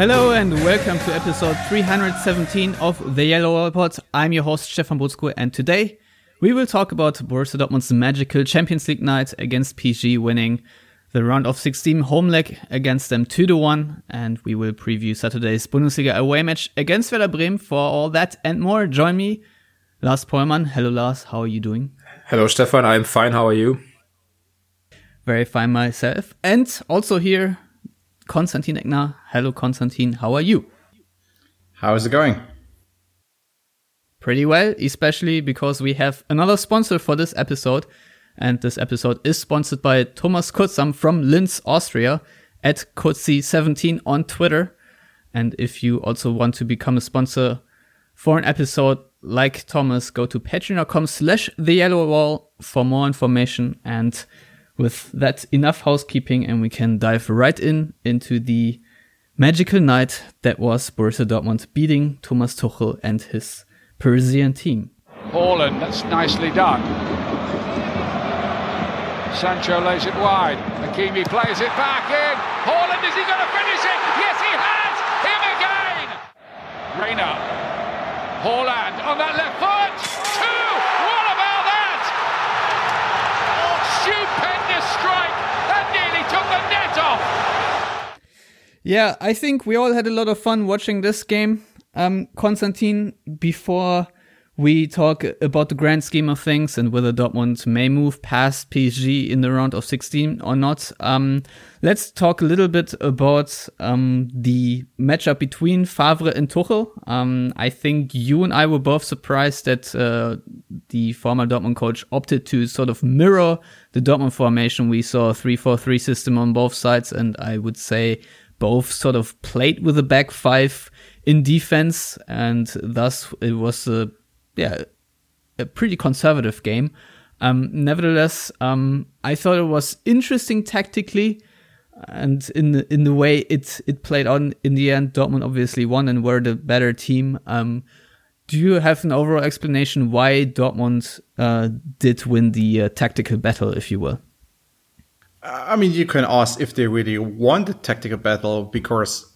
Hello and welcome to episode 317 of the Yellow Pod. I'm your host Stefan Buczko and today we will talk about Borussia Dortmund's magical Champions League night against PSG winning the round of 16 home leg against them 2 to 1 and we will preview Saturday's Bundesliga away match against Werder Bremen for all that and more. Join me Lars Pollmann. Hello Lars, how are you doing? Hello Stefan, I'm fine. How are you? Very fine myself. And also here Konstantin Eckner. Hello, Konstantin. How are you? How is it going? Pretty well, especially because we have another sponsor for this episode. And this episode is sponsored by Thomas Kutzam from Linz, Austria at Kutzi17 on Twitter. And if you also want to become a sponsor for an episode like Thomas, go to patreon.com slash the yellow wall for more information and with that enough housekeeping and we can dive right in into the magical night that was Borussia Dortmund beating Thomas Tuchel and his Parisian team. Haaland, that's nicely done. Sancho lays it wide. Hakimi plays it back in. Haaland, is he going to finish it? Yes, he has! Him again! Reyna. Haaland on that left foot. Two! What about that? Stupendous strike! That nearly took the net off! Yeah, I think we all had a lot of fun watching this game. Um, Konstantin, before we talk about the grand scheme of things and whether Dortmund may move past PSG in the round of 16 or not, um, let's talk a little bit about um, the matchup between Favre and Tuchel. Um, I think you and I were both surprised that uh, the former Dortmund coach opted to sort of mirror the Dortmund formation. We saw a 3-4-3 system on both sides, and I would say both sort of played with a back five in defense, and thus it was a yeah a pretty conservative game. Um, nevertheless, um, I thought it was interesting tactically, and in the, in the way it it played on. In the end, Dortmund obviously won and were the better team. Um, do you have an overall explanation why Dortmund uh, did win the uh, tactical battle, if you will? I mean, you can ask if they really won the tactical battle because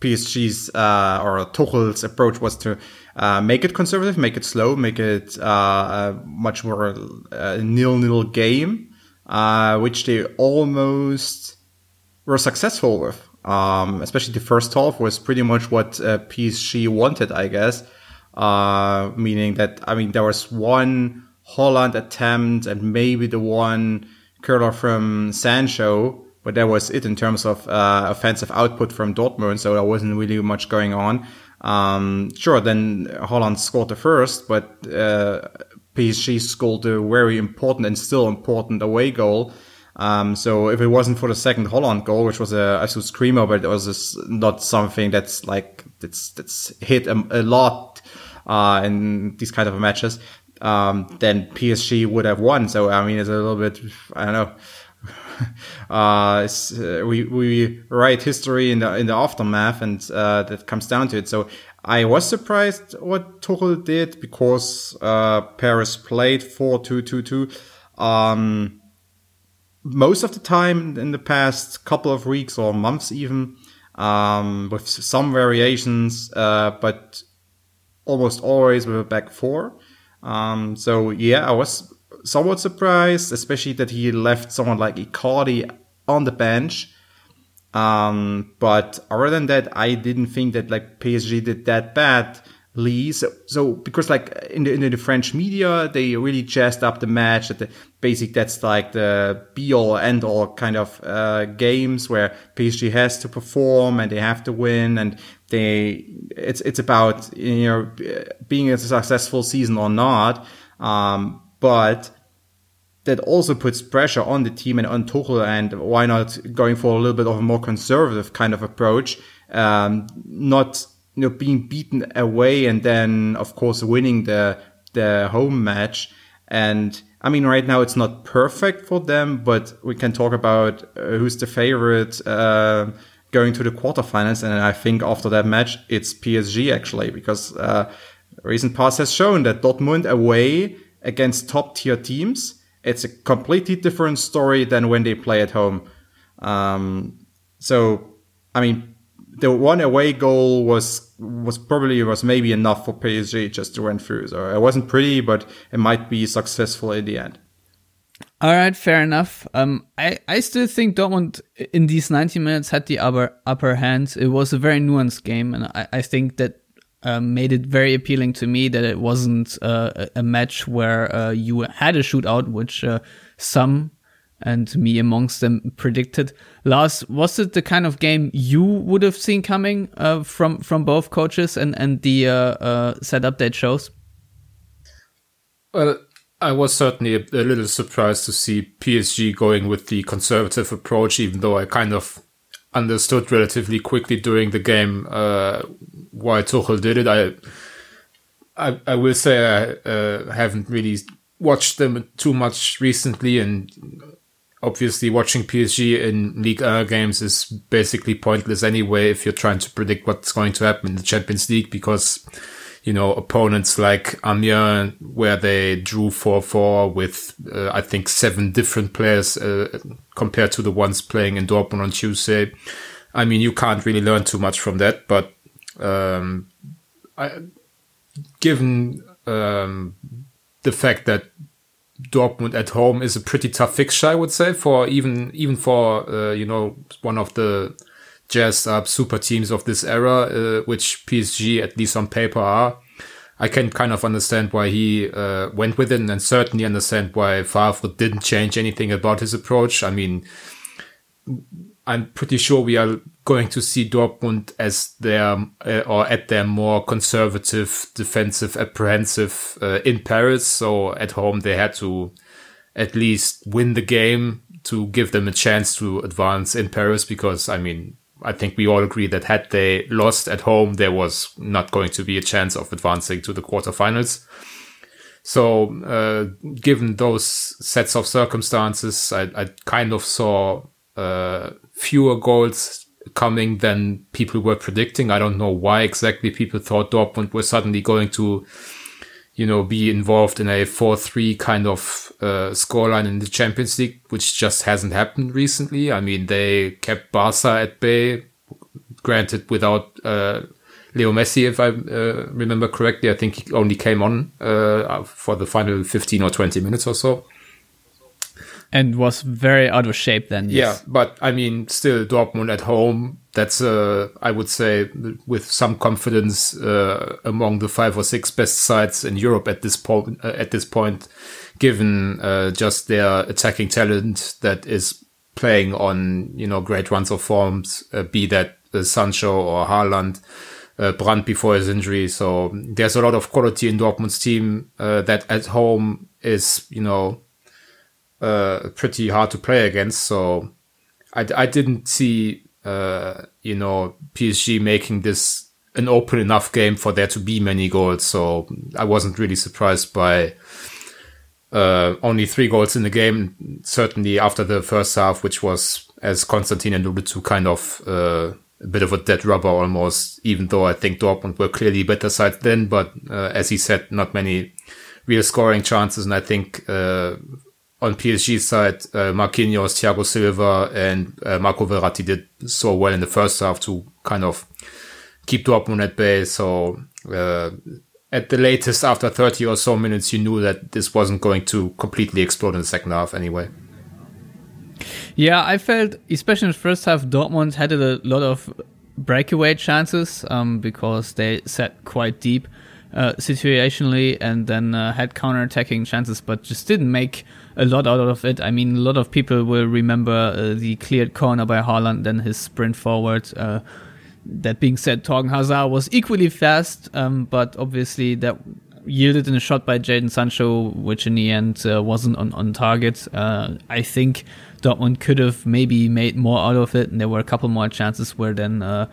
PSG's uh, or Tuchel's approach was to uh, make it conservative, make it slow, make it uh, a much more uh, nil-nil game, uh, which they almost were successful with. Um, especially the first half was pretty much what uh, PSG wanted, I guess. meaning that I mean there was one Haaland attempt and maybe the one curler from Sancho, but that was it in terms of uh, offensive output from Dortmund. So there wasn't really much going on. Um, sure, then Haaland scored the first, but uh, PSG scored a very important and still important away goal. Um, so if it wasn't for the second Haaland goal, which was a absolute screamer, but it was not something that's like that's that's hit a, a lot uh, in these kind of matches, um, then PSG would have won. So I mean, it's a little bit I don't know. uh, uh, we we write history in the in the aftermath, and uh, that comes down to it. So I was surprised what Tuchel did because uh, Paris played four two two two. Um, most of the time in the past couple of weeks or months, even um, with some variations, uh, but almost always with a back four. Um, so yeah, I was somewhat surprised, especially that he left someone like Icardi on the bench. Um, but other than that, I didn't think that like PSG did that badly. So, so because like in the, in the French media, they really jazzed up the match that the basic, that's like the be all end all kind of, uh, games where PSG has to perform and they have to win and they, it's, it's about, you know, being a successful season or not. Um, but that also puts pressure on the team and on Tuchel. And why not going for a little bit of a more conservative kind of approach? Um, not you know being beaten away and then of course winning the the home match. And I mean, right now it's not perfect for them, but we can talk about uh, who's the favorite uh, going to the quarterfinals. And I think after that match, it's PSG actually, because uh, recent past has shown that Dortmund away against top tier teams, it's a completely different story than when they play at home. Um, so, I mean, the one away goal was was probably was maybe enough for PSG just to run through. So it wasn't pretty, but it might be successful in the end. All right, fair enough. Um, I, I still think Dortmund in these 90 minutes had the upper upper hand. It was a very nuanced game, and I, I think that um, made it very appealing to me that it wasn't uh, a match where uh, you had a shootout, which uh, some and me amongst them predicted. Lars, was it the kind of game you would have seen coming uh, from from both coaches and and the uh, uh, setup that shows? Well, I was certainly a, a, little surprised to see PSG going with the conservative approach, even though I kind of understood relatively quickly during the game uh, why Tuchel did it. I I, I will say I uh, haven't really watched them too much recently, and obviously watching PSG in League 1 games is basically pointless anyway if you're trying to predict what's going to happen in the Champions League because you know opponents like Amiens where they drew 4-4 with uh, I think seven different players uh, compared to the ones playing in Dortmund on Tuesday. I mean you can't really learn too much from that but um, I, given um, the fact that Dortmund at home is a pretty tough fixture, I would say, for even even for uh, you know one of the jazzed up super teams of this era, uh, which PSG at least on paper are. I can kind of understand why he uh, went with it, and certainly understand why Favre didn't change anything about his approach. I mean, I'm pretty sure we are going to see Dortmund as their uh, or at their more conservative, defensive, apprehensive uh, in Paris. So at home they had to at least win the game to give them a chance to advance in Paris. Because I mean, I think we all agree that had they lost at home, there was not going to be a chance of advancing to the quarterfinals. So, uh, given those sets of circumstances, I, I kind of saw uh, fewer goals coming than people were predicting. I don't know why exactly people thought Dortmund were suddenly going to, you know, be involved in a 4-3 kind of uh, scoreline in the Champions League, which just hasn't happened recently. I mean, they kept Barca at bay, granted without uh, Leo Messi, if I uh, remember correctly. I think he only came on uh, for the final 15 or 20 minutes or so and was very out of shape then. Yes. Yeah, but I mean, still Dortmund at home. That's uh, I would say with some confidence uh, among the five or six best sides in Europe at this point. Uh, at this point, given uh, just their attacking talent that is playing on you know great runs of forms, uh, be that uh, Sancho or Haaland. Uh, Brandt before his injury. So there's a lot of quality in Dortmund's team uh, that at home is, you know, uh, pretty hard to play against. So I, I didn't see, uh, you know, PSG making this an open enough game for there to be many goals. So I wasn't really surprised by uh, only three goals in the game. Certainly after the first half, which was, as Konstantin alluded to, kind of uh, a bit of a dead rubber almost. Even though I think Dortmund were clearly better side then, but uh, as he said, not many real scoring chances. And I think uh, on PSG side, uh, Marquinhos, Thiago Silva, and uh, Marco Verratti did so well in the first half to kind of keep Dortmund at bay. So uh, at the latest, after 30 or so minutes, you knew that this wasn't going to completely explode in the second half anyway. Yeah, I felt, especially in the first half, Dortmund had a lot of breakaway chances um, because they sat quite deep uh, situationally and then uh, had counter-attacking chances, but just didn't make a lot out of it. I mean, a lot of people will remember uh, the cleared corner by Haaland, then his sprint forward. Uh, that being said, Torgan Hazard was equally fast, um, but obviously that yielded in a shot by Jadon Sancho, which in the end uh, wasn't on, on target. Uh, I think Dortmund could have maybe made more out of it, and there were a couple more chances where then uh,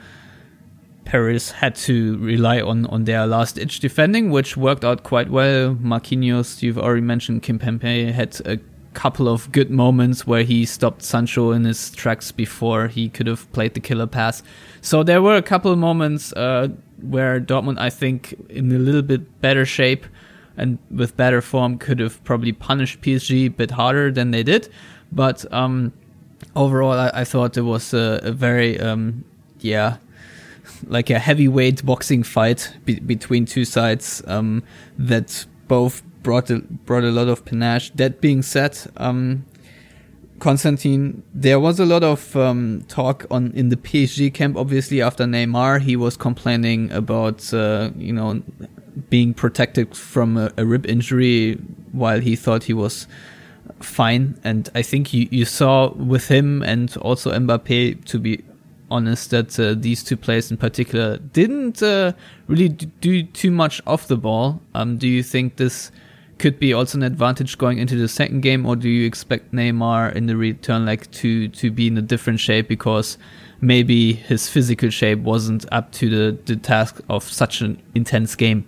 Paris had to rely on, on their last ditch defending, which worked out quite well. Marquinhos, you've already mentioned, Kimpembe had a couple of good moments where he stopped Sancho in his tracks before he could have played the killer pass. So there were a couple of moments uh, where Dortmund, I think, in a little bit better shape and with better form, could have probably punished PSG a bit harder than they did. But um, overall, I, I, thought it was a, a very, um, yeah, like a heavyweight boxing fight be- between two sides um, that both brought a, brought a lot of panache. That being said, um, Konstantin, there was a lot of um, talk on in the PSG camp. Obviously, after Neymar, he was complaining about uh, you know being protected from a, a, rib injury while he thought he was fine. And I think you, you saw with him and also Mbappe, to be honest, that uh, these two players in particular didn't uh, really do too much off the ball. Um, do you think this? could be also an advantage going into the second game, or do you expect Neymar in the return leg to to be in a different shape because maybe his physical shape wasn't up to the, the task of such an intense game?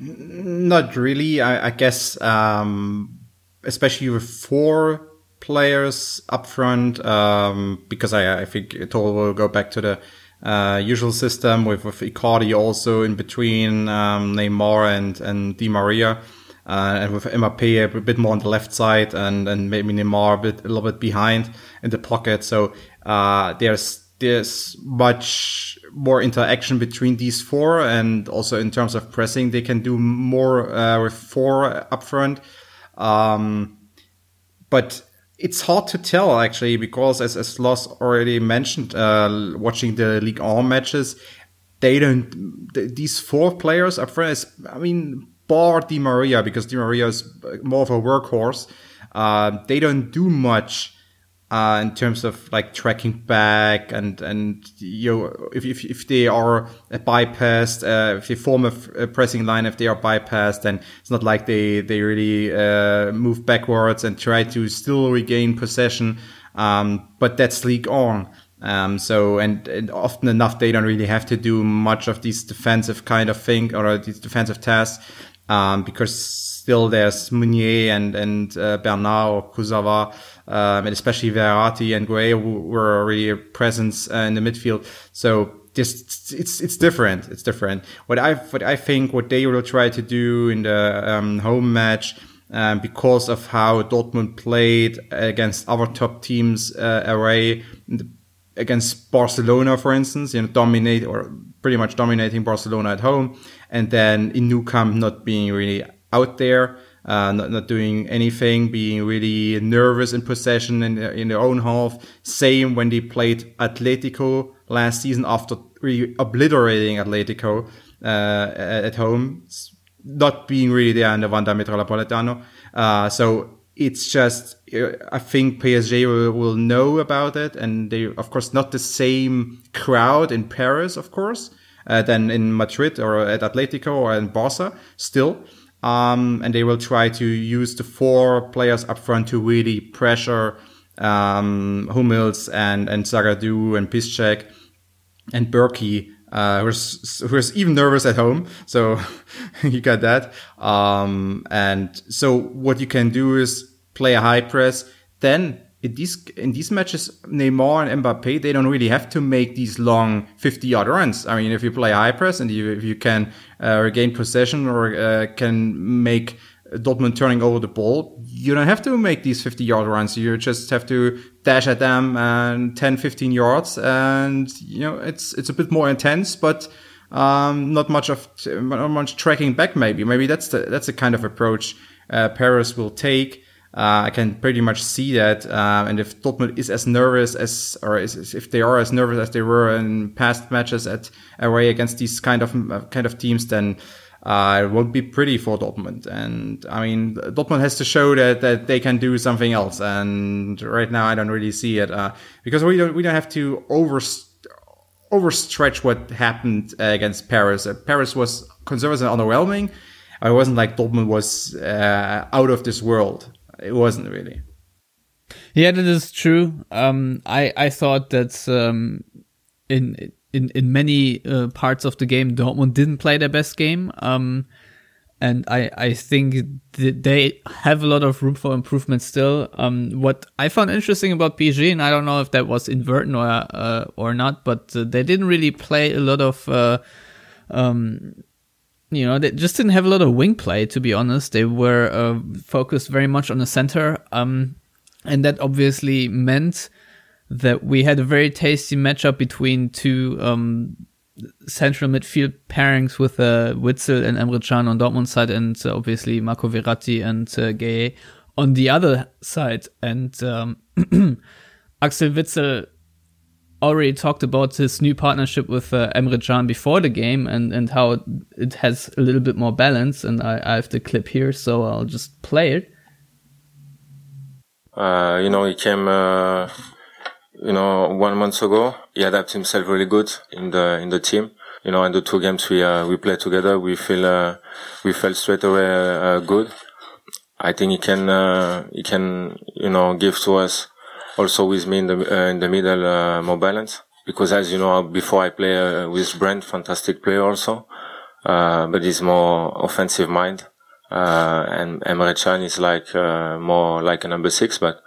Not really. I, I guess, um, especially with four players up front, um, because I, I think it all will go back to the uh, usual system with, with Icardi also in between um, Neymar and, and Di Maria. Uh, and with Mbappe a bit more on the left side and, and maybe Neymar a bit, a little bit behind in the pocket. So, uh, there's, there's much more interaction between these four. And also in terms of pressing, they can do more, uh, with four up front. Um, but it's hard to tell actually because as as Lars already mentioned, uh, watching the League One matches, they don't. These four players up front. I mean, bar Di Maria because Di Maria is more of a workhorse. Uh, they don't do much uh, in terms of like tracking back and and you know if if, if they are bypassed uh, if they form a, pressing line if they are bypassed then it's not like they they really uh, move backwards and try to still regain possession um, but that's League on. Um, so and, and, often enough they don't really have to do much of these defensive kind of thing or these defensive tasks um, because still there's Meunier and and uh, Bernard or Kurzawa um, and especially Verratti and Gueye were already a presence uh, in the midfield. So just it's it's different. It's different. What I what I think what they will try to do in the um, home match. Um, because of how Dortmund played against other top teams uh, away against Barcelona, for instance, you know, dominate or pretty much dominating Barcelona at home, and then in Camp Nou being really out there uh, not, not doing anything, being really nervous in possession in, in their own half. Same when they played Atletico last season after really obliterating Atletico uh, at home, not being really there in the Wanda Metropolitano. Uh, so it's just, uh, I think PSG will, will, know about it. And they, of course, not the same crowd in Paris, of course, uh, than in Madrid or at Atletico or in Barca still. Um, and they will try to use the four players up front to really pressure um, Hummels and and Zagadou and Piszczek and Bürki, uh, who's who's even nervous at home. So you got that. Um, and so what you can do is play a high press, then in these in these matches, Neymar and Mbappe, they don't really have to make these long 50 yard runs. I mean, if you play high press and you, if you can uh, regain possession or uh, can make Dortmund turning over the ball, you don't have to make these 50 yard runs. You just have to dash at them and 10, 15 yards, and you know it's it's a bit more intense, but um, not much of not much tracking back. Maybe maybe that's the that's the kind of approach uh, Paris will take. Uh, I can pretty much see that. Uh, and if Dortmund is as nervous as, or is, if they are as nervous as they were in past matches at away against these kind of uh, kind of teams, then uh, it won't be pretty for Dortmund. And I mean, Dortmund has to show that that they can do something else. And right now, I don't really see it uh, because we don't we don't have to over overstretch what happened against Paris. Paris was conservative and underwhelming. I wasn't like Dortmund was out of this world. It wasn't really. Yeah, that is true. Um, I I thought that um, in in in many uh, parts of the game, Dortmund didn't play their best game. Um, and I I think they have a lot of room for improvement still. Um, what I found interesting about PSG, and I don't know if that was inverted or uh, or not, but uh, they didn't really play a lot of. You know, they just didn't have a lot of wing play. To be honest, they were uh, focused very much on the center. Um, and that obviously meant that we had a very tasty matchup between two um, central midfield pairings with uh, Witsel and Emre Can on Dortmund side, and uh, obviously Marco Verratti and uh, Gueye on the other side. And um, Axel Witsel already talked about his new partnership with uh, Emre Can before the game and, and how it has a little bit more balance. And I, I have the clip here, so I'll just play it. Uh, you know, he came, uh, you know, one month ago. He adapted himself really good in the in the team. You know, in the two games we uh, we played together, we feel uh, we felt straight away uh, good. I think he can uh, he can you know give to us also with me in the in the middle more balance because as you know before I play with Brandt, fantastic player also, but he's more offensive mind. Uh, and Emre Can is like uh, more like a number six, but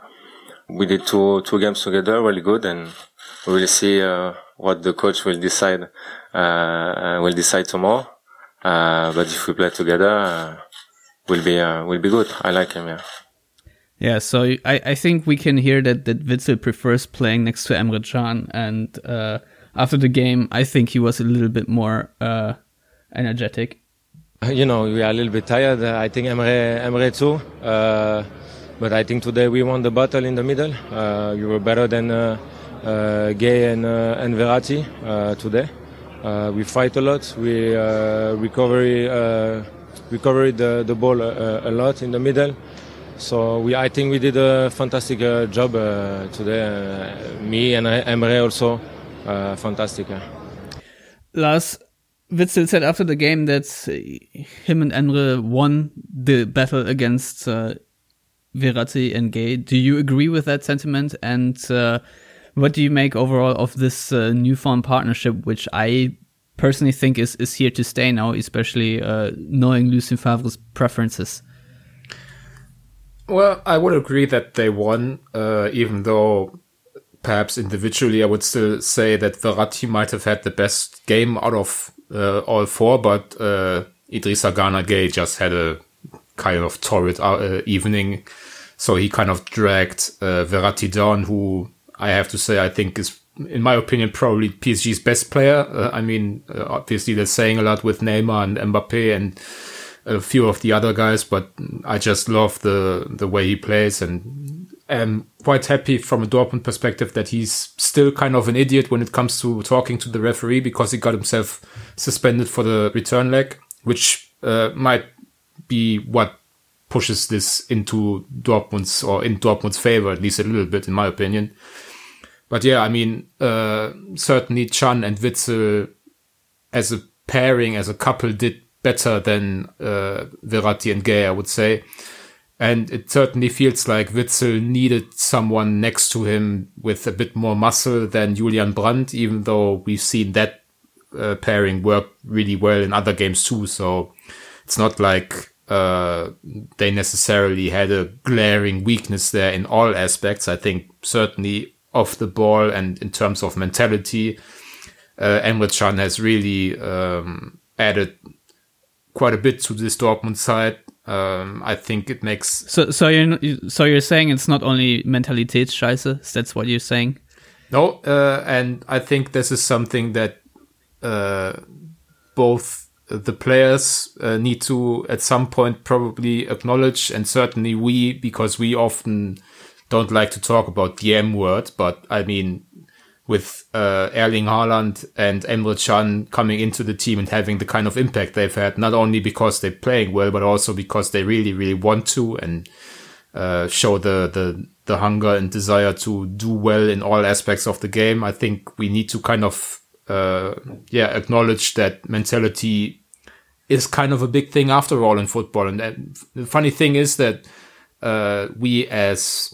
we did two two games together, really good, and we will see uh, what the coach will decide. Uh, will decide tomorrow. but if we play together, will be will be good. I like him. Yeah. Yeah, so I, I think we can hear that that Witsel prefers playing next to Emre Can, and uh, after the game, I think he was a little bit more uh, energetic. You know, we are a little bit tired. Uh, I think Emre, Emre too. Uh, but I think today we won the battle in the middle. Uh, you were better than uh, uh, Gueye and, uh, and Verratti today. we fight a lot. We recovery recovery the, the ball a, a, lot in the middle. So we, I think we did a fantastic job today. me and Emre also, fantastic. Lars, Witsel said after the game that him and Emre won the battle against uh, Verratti and Gueye. Do you agree with that sentiment? And uh, what do you make overall of this uh, newfound partnership, which I personally think is, is here to stay now, especially uh, knowing Lucien Favre's preferences? Well, I would agree that they won, uh, even though perhaps individually I would still say that Verratti might have had the best game out of uh, all four, but uh, Idrissa Gana Gueye just had a kind of torrid uh, evening. So he kind of dragged uh, Verratti down, who I have to say I think is, in my opinion, probably PSG's best player. Uh, I mean, uh, obviously they're saying a lot with Neymar and Mbappe and a few of the other guys, but I just love the the way he plays and am quite happy from a Dortmund perspective that he's still kind of an idiot when it comes to talking to the referee because he got himself suspended for the return leg, which uh, might be what pushes this into Dortmund's or in Dortmund's favor, at least a little bit, in my opinion. But yeah, I mean, uh, certainly Can and Witsel as a pairing, as a couple, did better than uh, Verratti and Gueye, I would say. And it certainly feels like Witsel needed someone next to him with a bit more muscle than Julian Brandt, even though we've seen that uh, pairing work really well in other games too. So it's not like uh, they necessarily had a glaring weakness there in all aspects. I think certainly off the ball and in terms of mentality, uh, Emre has really um, added quite a bit to this Dortmund side. Um, I think it makes so. So you're so you're saying it's not only Mentalitätsscheiße. That's what you're saying. No, uh, and I think this is something that uh, both the players uh, need to at some point probably acknowledge, and certainly we, because we often don't like to talk about the M word, but I mean with uh, Erling Haaland and Emre Can coming into the team and having the kind of impact they've had, not only because they're playing well, but also because they really, really want to and uh, show the, the, the hunger and desire to do well in all aspects of the game. I think we need to kind of, uh, yeah, acknowledge that mentality is kind of a big thing after all in football. And the funny thing is that uh, we as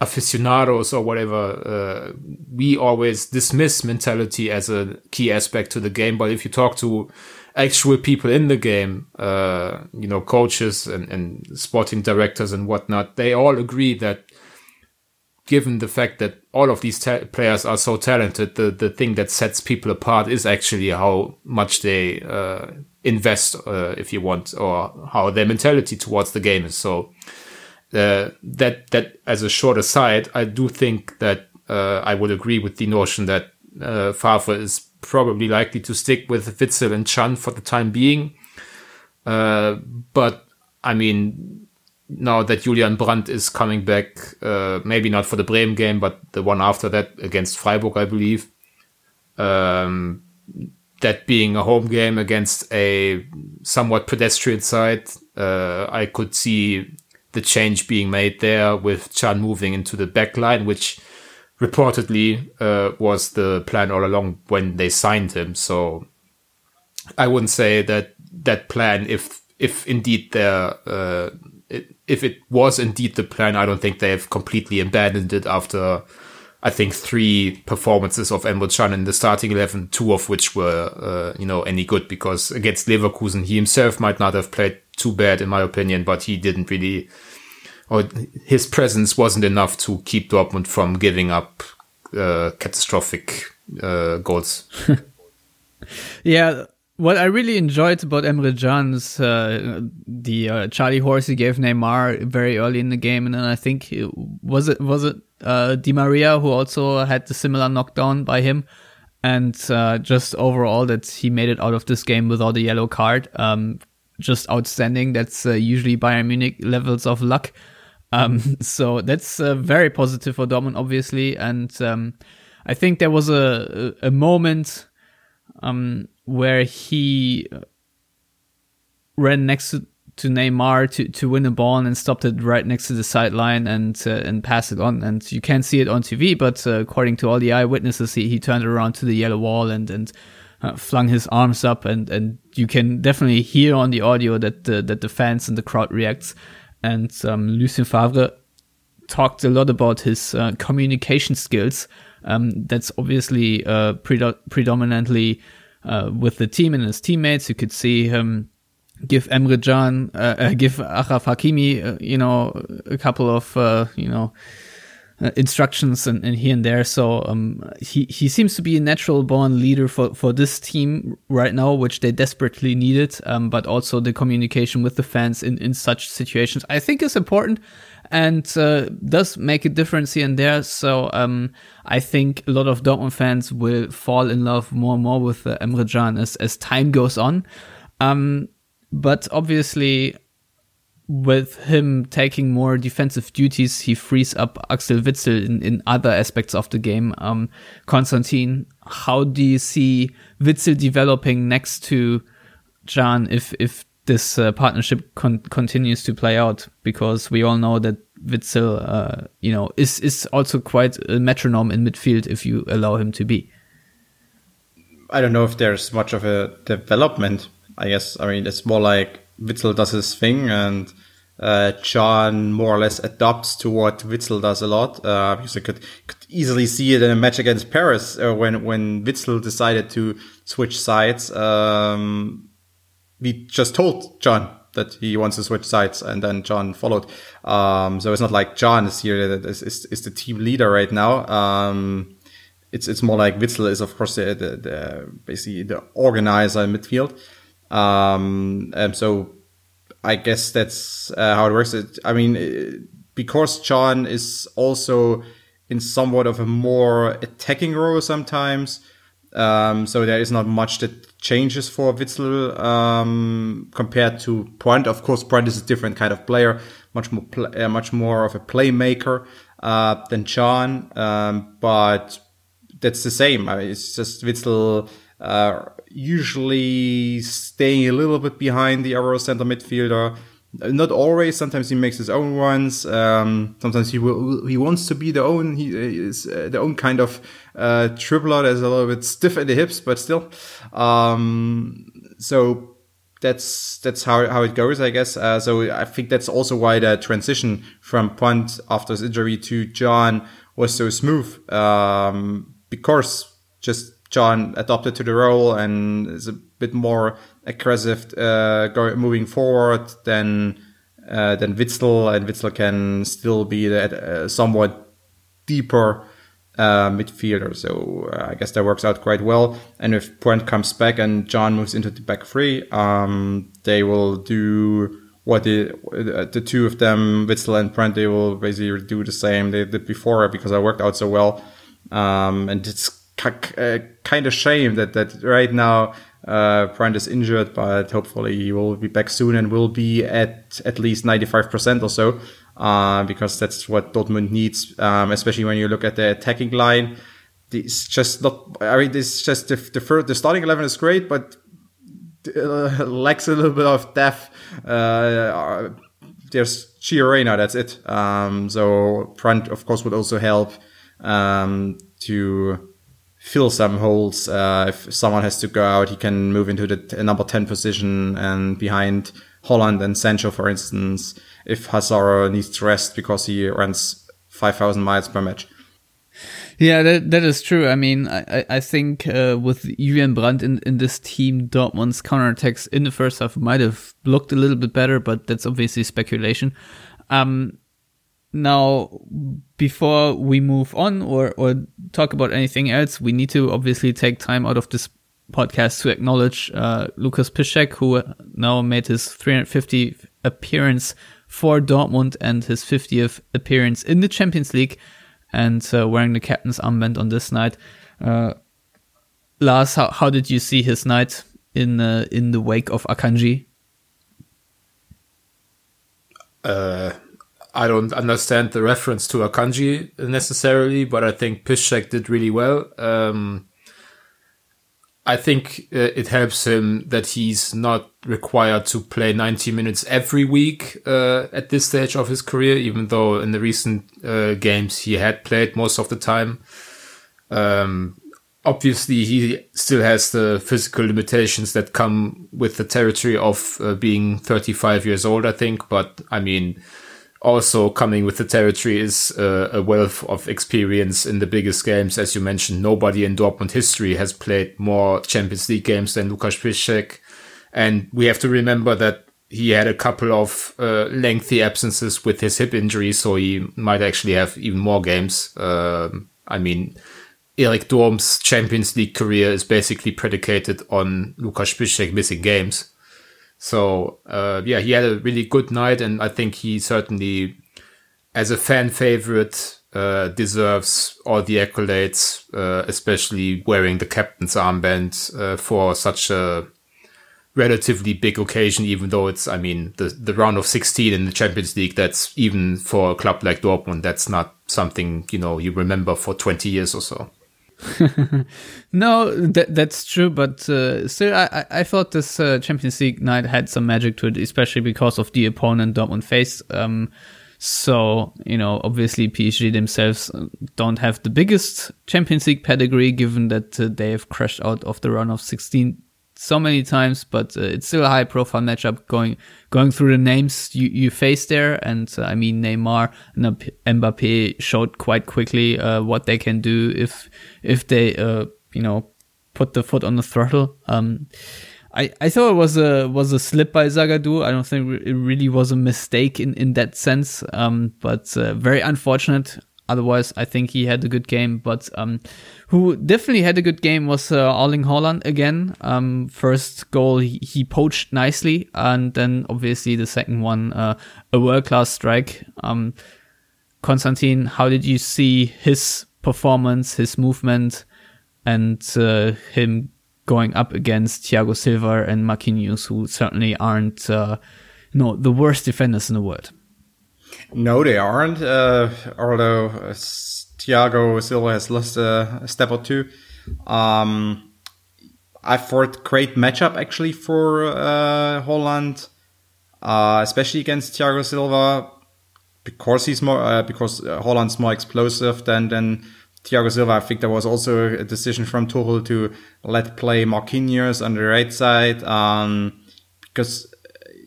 aficionados or whatever, uh, we always dismiss mentality as a key aspect to the game. But if you talk to actual people in the game, uh, you know, coaches and, and sporting directors and whatnot, they all agree that given the fact that all of these ta- players are so talented, the, the thing that sets people apart is actually how much they uh, invest, uh, if you want, or how their mentality towards the game is. So uh, that that as a short aside, I do think that uh, I would agree with the notion that uh, Favre is probably likely to stick with Witsel and Can for the time being. Uh, but I mean, now that Julian Brandt is coming back, uh, maybe not for the Bremen game, but the one after that against Freiburg, I believe. Um, that being a home game against a somewhat pedestrian side, uh, I could see the change being made there with Can moving into the back line, which reportedly uh, was the plan all along when they signed him. So I wouldn't say that that plan, if if indeed there, uh, if it was indeed the plan, I don't think they have completely abandoned it after. I think three performances of Emre Can in the starting eleven, two of which were, uh, you know, any good because against Leverkusen, he himself might not have played too bad in my opinion, but he didn't really or his presence wasn't enough to keep Dortmund from giving up uh, catastrophic uh, goals. yeah, what I really enjoyed about Emre Can is uh, the uh, Charlie horse he gave Neymar very early in the game, and then I think it, was it was it uh, Di Maria who also had the similar knockdown by him, and uh, just overall that he made it out of this game without a yellow card. Um, just outstanding. That's uh, usually Bayern Munich levels of luck. Um, so that's uh, very positive for Dortmund, obviously. And um, I think there was a a moment um, where he uh, ran next to, to Neymar to, to win a ball and stopped it right next to the sideline and uh, and pass it on. And you can't see it on TV, but uh, according to all the eyewitnesses, he, he turned around to the yellow wall and and uh, flung his arms up, and and you can definitely hear on the audio that the, that the fans and the crowd reacts and um, Lucien Favre talked a lot about his uh, communication skills. Um, that's obviously uh, predominantly uh, with the team and his teammates. You could see him give Emre Can, uh, give Achraf Hakimi, uh, you know, a couple of, you know, uh, instructions and, and, here and there. So um, he he seems to be a natural born leader for for this team right now, which they desperately needed. Um, but also the communication with the fans in in such situations, I think, is important and uh, does make a difference here and there. So um, I think a lot of Dortmund fans will fall in love more and more with uh, Emre Can as as time goes on. Um, but obviously, with him taking more defensive duties, he frees up Axel Witsel in, in other aspects of the game. Um, Konstantin, how do you see Witsel developing next to Can if if this uh, partnership con- continues to play out? Because we all know that Witsel, uh, you know, is is also quite a metronome in midfield if you allow him to be. I don't know if there's much of a development. I guess I mean it's more like Witsel does his thing and uh, Can more or less adopts to what Witsel does a lot. Uh, because I could, could easily see it in a match against Paris uh, when, when Witsel decided to switch sides. Um, we just told Can that he wants to switch sides and then Can followed. Um, so it's not like Can is here that is, is, is the team leader right now. Um, it's, it's more like Witsel is of course the, the, the basically the organizer in midfield. Um, and so I guess that's uh, how it works. It, I mean, it, because Can is also in somewhat of a more attacking role sometimes. Um, so there is not much that changes for Witsel um, compared to Brandt. Of course, Brandt is a different kind of player, much more pl- uh, much more of a playmaker uh, than Can. Um, but that's the same. I mean, it's just Witsel uh, usually staying a little bit behind the Euro center midfielder. Not always. Sometimes he makes his own runs. Um, sometimes he will, he wants to be the own. He is uh, the own kind of uh, dribbler. That's a little bit stiff in the hips, but still. Um, so that's that's how how it goes, I guess. Uh, so I think that's also why the transition from Punt after his injury to Can was so smooth, um, because just Can adopted to the role and is a bit more aggressive uh, going moving forward than uh, than Witsel, and Witsel can still be that uh, somewhat deeper uh, midfielder. So uh, I guess that works out quite well. And if Brandt comes back and Can moves into the back three, um, they will do what the uh, the two of them, Witsel and Brandt, they will basically do the same they did before because I worked out so well. Um, and it's kind of shame that that right now uh, Brandt is injured, but hopefully he will be back soon and will be at at least 95% or so uh, because that's what Dortmund needs, um, especially when you look at the attacking line. It's just not. I mean, it's just the the, first, the starting eleven is great, but uh, lacks a little bit of depth. Uh, there's Gio Reyna, that's it. Um, so Brandt, of course, would also help um, to fill some holes. Uh, if someone has to go out, he can move into the number 10 position and behind Haaland and Sancho, for instance if Hazard needs to rest because he runs 5,000 miles per match. Yeah, that, that is true. I mean, I, I think uh, with Julian Brandt in, in this team, Dortmund's counterattacks in the first half might have looked a little bit better, but that's obviously speculation. Um, now, before we move on or, or talk about anything else, we need to obviously take time out of this podcast to acknowledge uh, Lukas Piszczek, who now made his 350 appearance for Dortmund and his 50th appearance in the Champions League and uh, wearing the captain's armband on this night. Uh, Lars, how, how did you see his night in uh, in the wake of Akanji? Uh, I don't understand the reference to a kanji necessarily, but I think Piszczek did really well. Um, I think uh, it helps him that he's not required to play 90 minutes every week uh, at this stage of his career, even though in the recent uh, games he had played most of the time. Um, obviously, he still has the physical limitations that come with the territory of uh, being 35 years old, I think. But I mean, also coming with the territory is uh, a wealth of experience in the biggest games. As you mentioned, nobody in Dortmund history has played more Champions League games than Lukas Piszczek. And we have to remember that he had a couple of uh, lengthy absences with his hip injury, so he might actually have even more games. Uh, I mean, Erik Durm's Champions League career is basically predicated on Lukas Piszczek missing games. So uh, yeah, he had a really good night, and I think he certainly, as a fan favorite, uh, deserves all the accolades, uh, especially wearing the captain's armband uh, for such a relatively big occasion. Even though it's, I mean, the the round of 16 in the Champions League. That's even for a club like Dortmund, that's not something you know you remember for 20 years or so. no, that that's true, but uh, still, I I thought this uh, Champions League night had some magic to it, especially because of the opponent Dortmund faced. Um, so you know, obviously PSG themselves don't have the biggest Champions League pedigree, given that uh, they have crashed out of the run of 16 so many times, but uh, it's still a high profile matchup going going through the names you, you face there. And uh, I mean, Neymar and Mbappe showed quite quickly uh, what they can do if if they uh, you know put the foot on the throttle. Um, I, I thought it was a was a slip by Zagadou. I don't think it really was a mistake in, in that sense. Um, but uh, very unfortunate. Otherwise, I think he had a good game. But um, who definitely had a good game was uh, Haaland again. Um, first goal he, he, poached nicely, and then obviously the second one, uh, a world class strike. Um, Konstantin, how did you see his performance, his movement, and uh, him going up against Thiago Silva and Marquinhos, who certainly aren't, uh, the worst defenders in the world? No, they aren't. Although Thiago Silva has lost a, a step or two. Um, I thought great matchup actually for uh, Haaland, uh, especially against Thiago Silva because he's more uh, because uh, Haaland's more explosive than than Thiago Silva. I think there was also a decision from Tuchel to let play Marquinhos on the right side. Um, because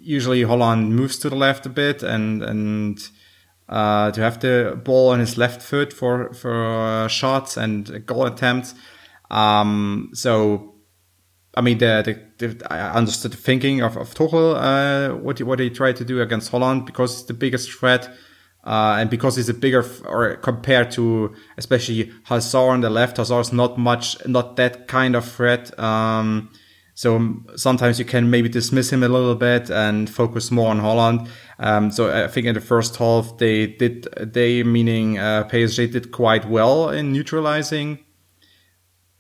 usually Haaland moves to the left a bit and and uh, to have the ball on his left foot for for uh, shots and goal attempts. Um, so, I mean, the, the, the, I understood the thinking of of Tuchel, uh, what he, what he tried to do against Haaland because it's the biggest threat. Uh, and because he's a bigger, or compared to especially Hazard on the left, Hazard's not much, not that kind of threat. Um, so sometimes you can maybe dismiss him a little bit and focus more on Haaland. Um, so I think in the first half they did, they meaning uh, PSG did quite well in neutralizing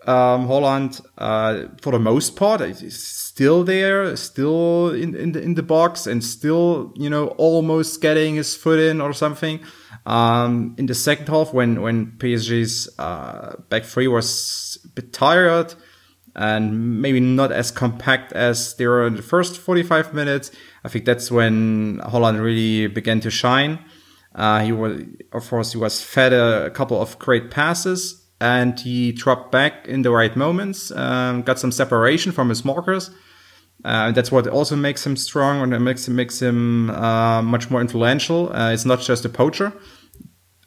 um, Haaland uh, for the most part. He's still there, still in in the, in the box, and still you know almost getting his foot in or something. Um, in the second half, when when PSG's uh, back three was a bit tired and maybe not as compact as they were in the first 45 minutes, I think that's when Haaland really began to shine. Uh, he was, of course, he was fed a, a couple of great passes and he dropped back in the right moments, um, got some separation from his markers. Uh, that's what also makes him strong and makes him, makes him uh, much more influential. Uh, it's not just a poacher,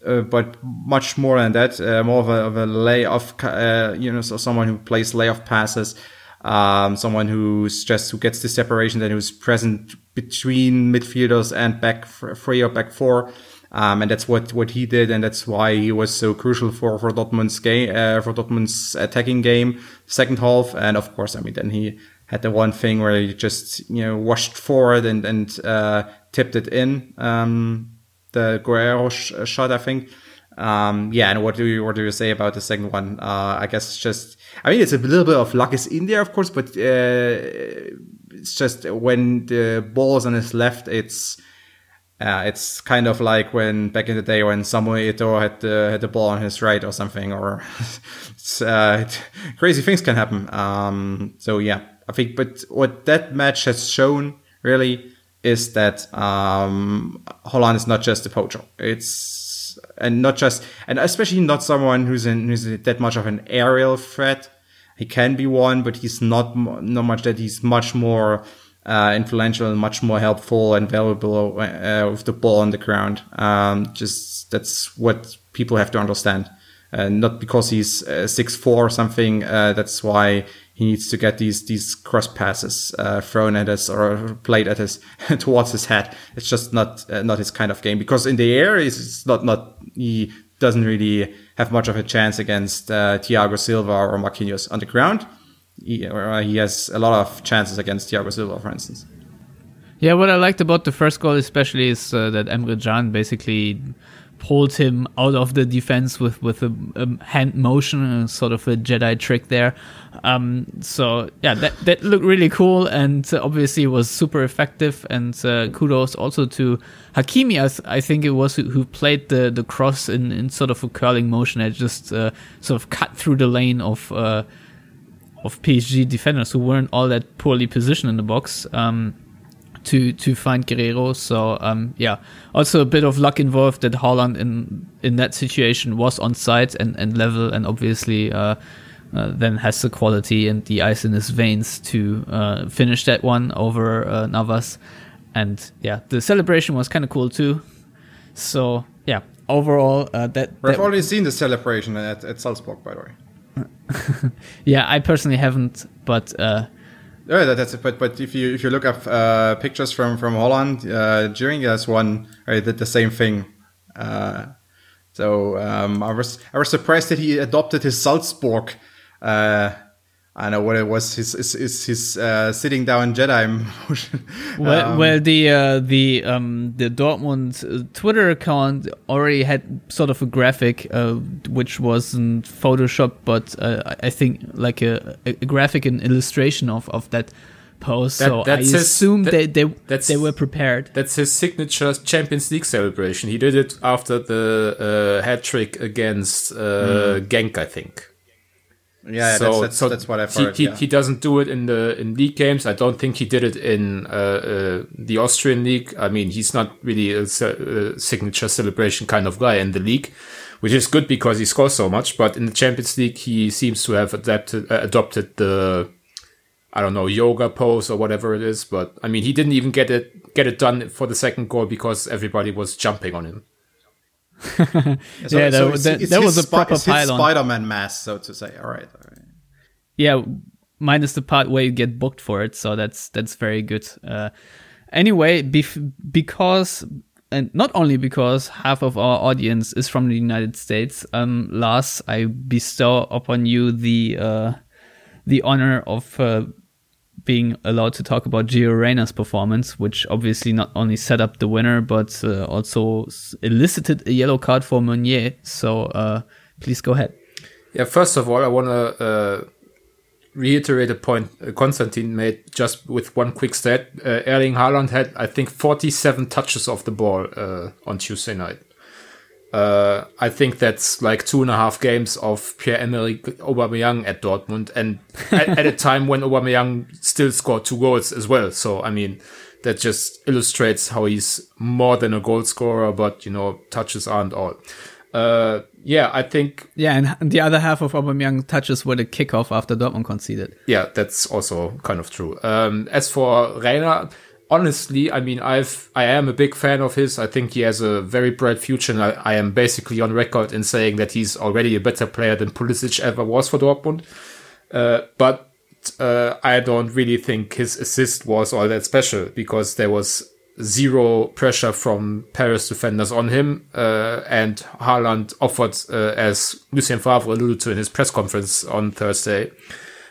uh, but much more than that. Uh, more of a, of a layoff, uh, you know, so someone who plays layoff passes, um, someone who's just who gets the separation, then who's present between midfielders and back three or back four. Um, and that's what, what he did. And that's why he was so crucial for, for Dortmund's game, uh, for Dortmund's attacking game, second half. And of course, I mean, then he had the one thing where he just, you know, washed forward and, and, uh, tipped it in, um, the Guerreiro sh- shot, I think. Um, yeah, and what do you what do you say about the second one? Uh, I guess it's just I mean it's a little bit of luck is in there, of course, but uh, it's just when the ball is on his left, it's uh, it's kind of like when back in the day when Samuel Eto'o had the had the ball on his right or something, or uh, crazy things can happen. Um, so yeah, I think. But what that match has shown really is that um, Haaland is not just a poacher. It's and not just and especially not someone who's in who's that much of an aerial threat. He can be one, but he's not not much that. He's much more uh, influential and much more helpful and valuable uh, with the ball on the ground. Um, just that's what people have to understand. Uh, not because he's uh, six four or something. Uh, that's why he needs to get these these cross passes uh, thrown at us or played at us towards his head. It's just not not his kind of game. Because in the air, not not he doesn't really have much of a chance against Thiago Silva or Marquinhos on the ground he, uh, he has a lot of chances against Thiago Silva, for instance. Yeah, what I liked about the first goal, especially, is uh, that Emre Can basically pulled him out of the defense with with a, a hand motion, sort of a Jedi trick there. Um, so yeah, that that looked really cool, and uh, obviously was super effective. And uh, kudos also to Hakimi, I, th- I, think it was who, who, played the the cross in, in sort of a curling motion. It just uh, sort of cut through the lane of uh, of PSG defenders who weren't all that poorly positioned in the box um, to to find Guerreiro. So um, yeah, also a bit of luck involved that Haaland in in that situation was on site and, and level, and obviously uh, uh, then has the quality and the ice in his veins to uh, finish that one over uh, Navas. And yeah, the celebration was kind of cool too. So yeah, overall, uh, that we've that, already seen the celebration at, at Salzburg, by the way. yeah, I personally haven't, but yeah, that's it. But but if you if you look up uh, pictures from from Haaland uh, during this one, I did the same thing. Uh, so um, I was I was surprised that he adopted his Salzburg uh, I know what it was. His his his, his uh, sitting down Jedi motion. well, um, well, the uh, the um, the Dortmund uh, Twitter account already had sort of a graphic, uh, which wasn't Photoshop, but uh, I think like a, a graphic and illustration of of that post. That, so I his, assume that, they they, they were prepared. That's his signature Champions League celebration. He did it after the uh, hat trick against mm. Genk, I think. Yeah, so, that's, that's, so that's what I've heard. He, yeah. he doesn't do it in the in league games. I don't think he did it in uh, uh, the Austrian league. I mean, he's not really a, a, signature celebration kind of guy in the league, which is good because he scores so much. But in the Champions League, he seems to have adapted uh, adopted the I don't know, yoga pose or whatever it is. But I mean, he didn't even get it get it done for the second goal because everybody was jumping on him. So, yeah, so that, that, that was a proper pylon. Spider-Man mask, so to say. All right, all right. Yeah, minus the part where you get booked for it. So that's that's very good. Uh, anyway, bef- because and not only because half of our audience is from the United States, um, Lars, I bestow upon you the uh, the honor of uh, being allowed to talk about Gio Reyna's performance, which obviously not only set up the winner but uh, also elicited a yellow card for Meunier. So uh, please go ahead. Yeah, first of all, I want to uh, reiterate a point Konstantin made just with one quick stat. Uh, Erling Haaland had, I think, 47 touches of the ball uh, on Tuesday night. Uh, I think that's like two and a half games of Pierre-Emerick Aubameyang at Dortmund, and at, at, a time when Aubameyang still scored two goals as well. So I mean, that just illustrates how he's more than a goal scorer, but you know, touches aren't all. Uh, yeah, I think. Yeah, and the other half of Aubameyang touches were the kickoff after Dortmund conceded. Yeah, that's also kind of true. Um, as for Reyna, honestly, I mean, I've I am a big fan of his. I think he has a very bright future, and I, I am basically on record in saying that he's already a better player than Pulisic ever was for Dortmund. Uh, but uh, I don't really think his assist was all that special because there was zero pressure from Paris defenders on him. Uh, and Haaland offered, uh, as Lucien Favre alluded to in his press conference on Thursday,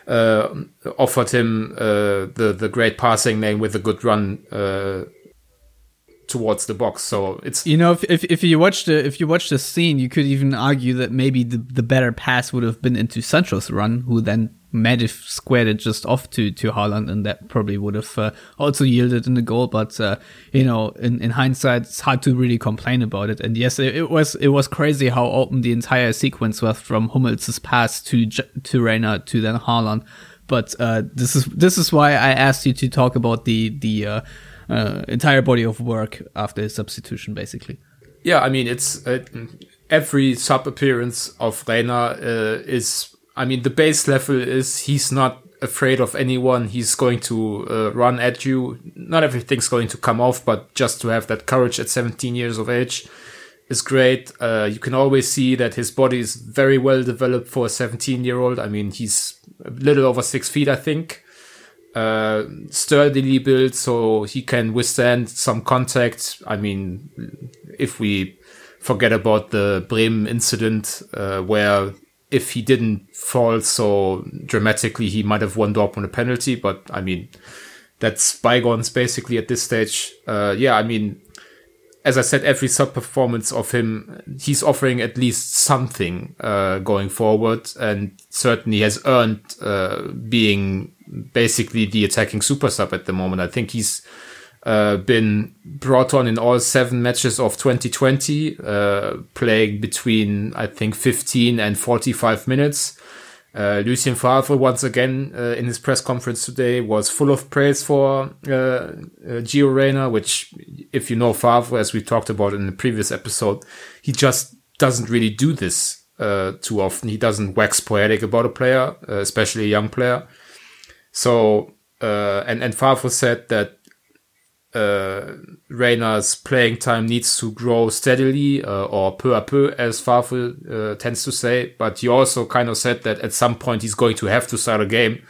offered him uh, the the great passing lane with a good run uh, towards the box. So it's you know if, if if you watch the if you watch the scene, you could even argue that maybe the the better pass would have been into Sancho's run, who then Magic squared it just off to to Haaland, and that probably would have uh, also yielded in the goal. But uh, you know, in, in hindsight, it's hard to really complain about it. And yes, it, it, was it was crazy how open the entire sequence was from Hummels' pass to to Reyna to then Haaland. But uh, this is this is why I asked you to talk about the the uh, uh, entire body of work after his substitution, basically. Yeah, I mean, it's uh, every sub appearance of Reyna is I mean, the base level is he's not afraid of anyone. He's going to uh, run at you. Not everything's going to come off, but just to have that courage at 17 years of age is great. Uh, you can always see that his body is very well developed for a 17 year old. I mean, he's a little over six feet, I think. Uh, sturdily built, so he can withstand some contact. I mean, if we forget about the Bremen incident, uh, where if he didn't fall so dramatically, he might have won Dortmund a penalty. But I mean, that's bygones basically at this stage. Uh, yeah, I mean, as I said, every sub performance of him, he's offering at least something uh, going forward, and certainly has earned uh, being basically the attacking super sub at the moment. I think he's uh, been brought on in all seven matches of 2020, uh, playing between, I think, 15 and 45 minutes. Uh, Lucien Favre, once again, uh, in his press conference today, was full of praise for uh, Gio Reyna, which, if you know Favre, as we talked about in the previous episode, he just doesn't really do this too often. He doesn't wax poetic about a player, especially a young player. So, and, and Favre said that uh, Reyna's playing time needs to grow steadily uh, or peu à peu, as Favre uh, tends to say. But he also kind of said that at some point he's going to have to start a game.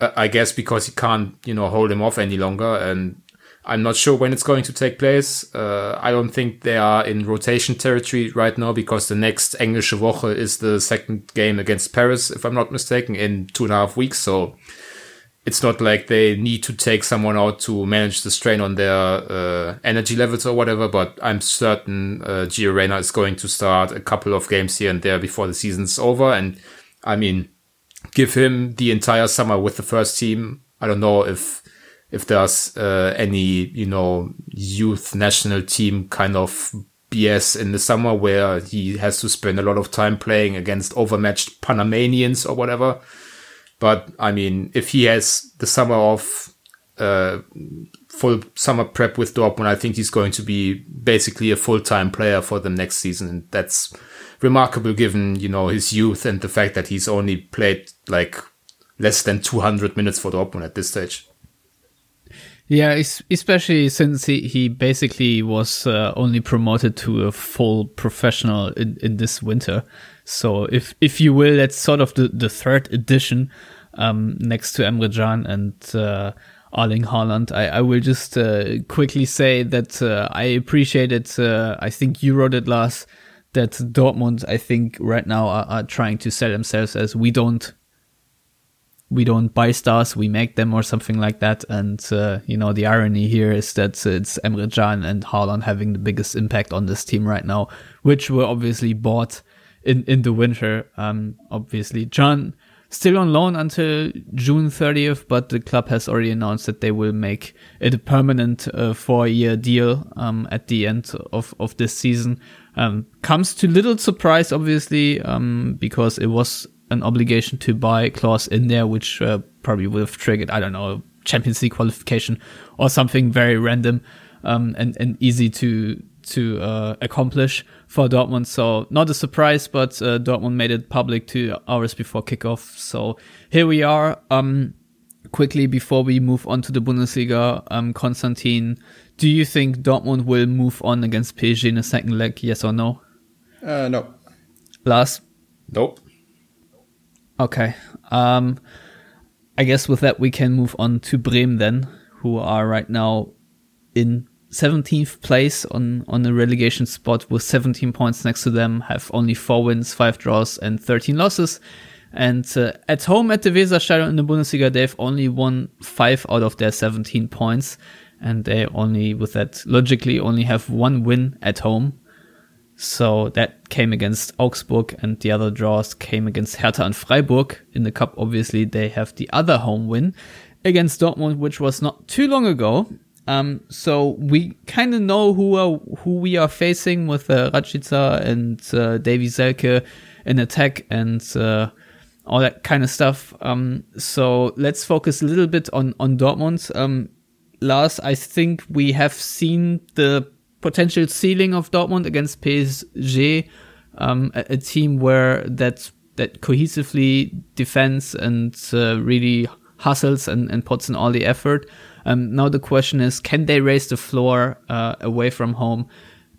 Uh, I guess because he can't, you know, hold him off any longer. And I'm not sure when it's going to take place. Uh, I don't think they are in rotation territory right now because the next Englische Woche is the second game against Paris, if I'm not mistaken, in two and a half weeks. So it's not like they need to take someone out to manage the strain on their uh, energy levels or whatever. But I'm certain uh, Gio Reyna is going to start a couple of games here and there before the season's over. And I mean, give him the entire summer with the first team. I don't know if if there's uh, any you know youth national team kind of BS in the summer where he has to spend a lot of time playing against overmatched Panamanians or whatever. But I mean, if he has the summer off, uh, full summer prep with Dortmund, I think he's going to be basically a full time player for the next season. And that's remarkable given, you know, his youth and the fact that he's only played like less than 200 minutes for Dortmund at this stage. Yeah, especially since he, he basically was uh, only promoted to a full professional in, in this winter. So if if you will, that's sort of the, the third edition um, next to Emre Can and uh, Erling Haaland. I, I will just uh, quickly say that uh, I appreciate it. Uh, I think you wrote it last that Dortmund, I think right now are, are trying to sell themselves as we don't we don't buy stars, we make them or something like that. And, uh, you know, the irony here is that it's Emre Can and Haaland having the biggest impact on this team right now, which were obviously bought in, in the winter. Um, obviously, Can still on loan until June 30th, but the club has already announced that they will make it a permanent uh, four year deal, um, at the end of, of this season. Um, comes to little surprise, obviously, um, because it was an obligation to buy clause in there, which uh, probably would have triggered, I don't know, Champions League qualification or something very random um, and, and easy to to uh, accomplish for Dortmund. So not a surprise, but uh, Dortmund made it public two hours before kickoff. So here we are. Um, quickly before we move on to the Bundesliga, um, Konstantin, do you think Dortmund will move on against PSG in the second leg? Yes or no? Uh, no. Lars. Nope. Okay. Um, I guess with that we can move on to Bremen then, who are right now in 17th place on on the relegation spot with 17 points next to them, have only four wins, five draws, and 13 losses. And uh, at home at the Weserstadion in the Bundesliga, they've only won five out of their 17 points, and they only, with that, logically only have one win at home. So that came against Augsburg and the other draws came against Hertha and Freiburg. In the cup, obviously, they have the other home win against Dortmund, which was not too long ago. Um, so we kind of know who are, who we are facing with uh, and uh, Davie Selke in attack and uh, all that kind of stuff. Um, so let's focus a little bit on on Dortmund. Um, Lars, I think we have seen the potential ceiling of Dortmund against PSG, um, a, a, team where that that cohesively defends and uh, really hustles and, and puts in all the effort. Um, now the question is, can they raise the floor uh, away from home?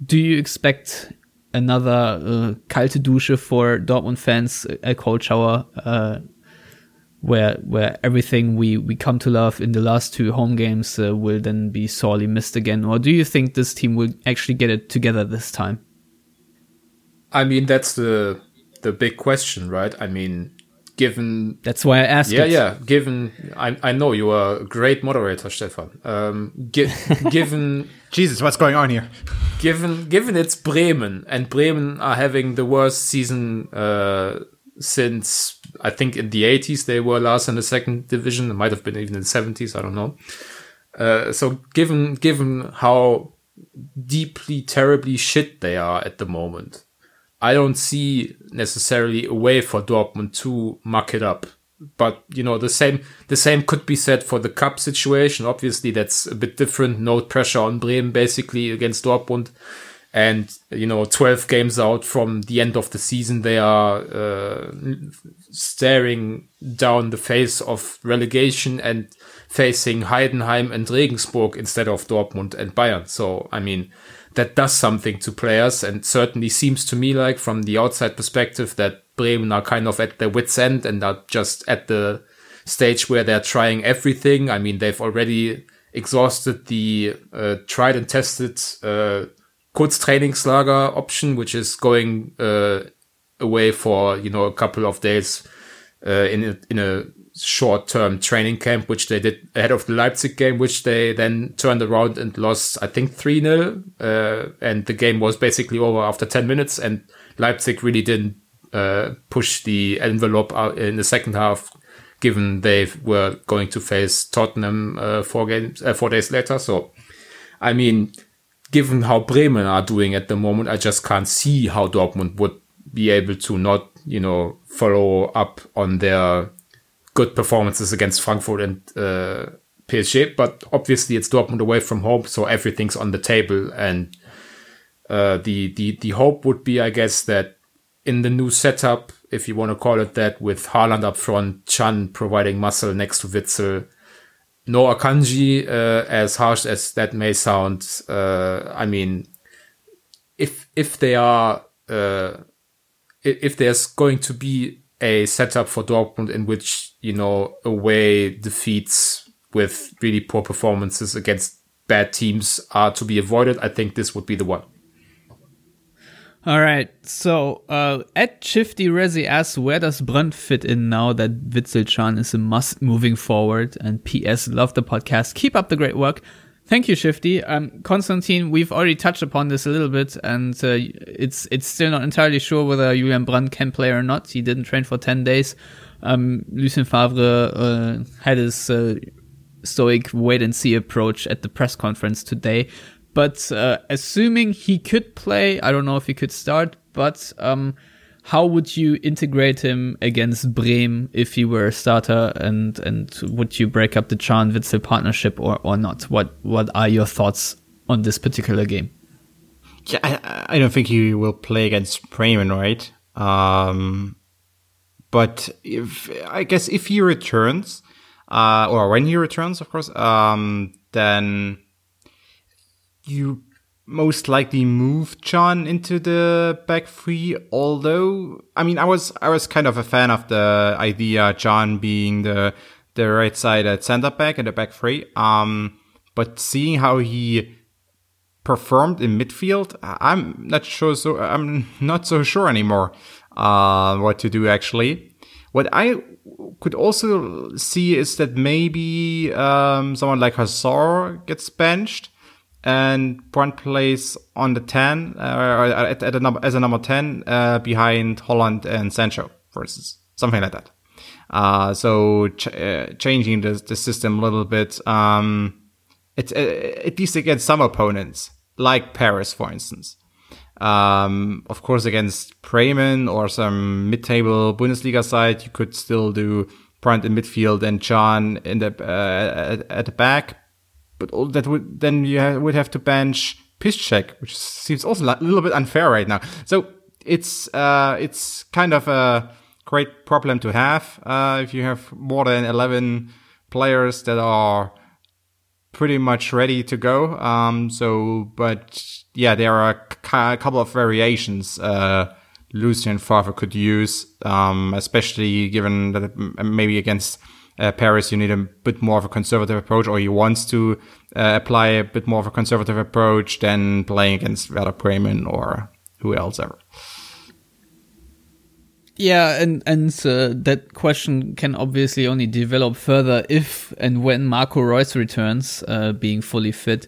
Do you expect another uh, kalte Dusche for Dortmund fans, a cold shower uh, where where everything we we come to love in the last two home games uh, will then be sorely missed again? Or do you think this team will actually get it together this time? I mean that's the the big question right? I mean given that's why i asked yeah it. yeah given i i know you are a great moderator stefan um gi- given jesus what's going on here given given it's bremen and bremen are having the worst season uh since I think in the 80s they were last in the second division. It might have been even in the 70s. I don't know. Uh, so given given how deeply terribly shit they are at the moment, I don't see necessarily a way for Dortmund to muck it up. But you know the same the same could be said for the cup situation. Obviously, that's a bit different. No pressure on Bremen basically against Dortmund and you know 12 games out from the end of the season they are uh, staring down the face of relegation and facing Heidenheim and Regensburg instead of Dortmund and Bayern so i mean that does something to players and certainly seems to me like from the outside perspective that Bremen are kind of at their wits end and are just at the stage where they're trying everything. I mean they've already exhausted the uh, tried and tested uh, Kurztrainingslager option, which is going uh, away for you know a couple of days uh, in a, in a short term training camp, which they did ahead of the Leipzig game, which they then turned around and lost, I think three 0 uh, and the game was basically over after ten minutes, and Leipzig really didn't uh, push the envelope in the second half. Given they were going to face Tottenham uh, four games, uh, four days later, so I mean, given how Bremen are doing at the moment, I just can't see how Dortmund would be able to not, you know, follow up on their good performances against Frankfurt and uh, PSG. But obviously, it's Dortmund away from home, so everything's on the table. And uh, the the the hope would be, I guess, that in the new setup, if you want to call it that, with Haaland up front, Can providing muscle next to Witsel. No Akanji, uh, as harsh as that may sound. Uh, I mean, if if they are uh, if there's going to be a setup for Dortmund in which you know away defeats with really poor performances against bad teams are to be avoided, I think this would be the one. All right. So, uh, at Shifty Resi asks, where does Brandt fit in now that Witsel Can is a must moving forward? And P.S. Love the podcast. Keep up the great work. Thank you, Shifty. Um, Konstantin, we've already touched upon this a little bit, and uh, it's it's still not entirely sure whether Julian Brandt can play or not. He didn't train for ten days. Um, Lucien Favre uh, had his uh, stoic wait and see approach at the press conference today. But uh, assuming he could play, I don't know if he could start, but um, how would you integrate him against Bremen if he were a starter, and and would you break up the Can Witsel partnership or or not? What what are your thoughts on this particular game? Yeah, I, I don't think he will play against Bremen, right? Um, but if I guess if he returns, uh, or when he returns, of course, um, then you most likely move Can into the back three. Although, I mean, I was I was kind of a fan of the idea Can being the the right side at center back and the back three. Um, but seeing how he performed in midfield, I'm not sure. So I'm not so sure anymore. Uh, what to do actually. What I could also see is that maybe um, someone like Hazard gets benched and Brandt plays on the 10 uh, at, at a number, as a number 10 uh, behind Haaland and Sancho, for instance, something like that. Uh, so ch- uh, changing the, the system a little bit, um, it, uh, at least against some opponents, like Paris, for instance. Um, of course, against Bremen or some mid-table Bundesliga side, you could still do Brandt in midfield and Can in the uh, at, at the back but all that would then you ha- would have to bench Piszczek, which seems also a little bit unfair right now. So it's uh, it's kind of a great problem to have uh, if you have more than eleven players that are pretty much ready to go. Um, so, but yeah, there are a couple of variations. Uh, Lucien Favre could use, um, especially given that maybe against uh, Paris, you need a bit more of a conservative approach, or he wants to uh, apply a bit more of a conservative approach than playing against Werder Bremen or who else ever. Yeah, and and uh, that question can obviously only develop further if and when Marco Reus returns, uh, being fully fit.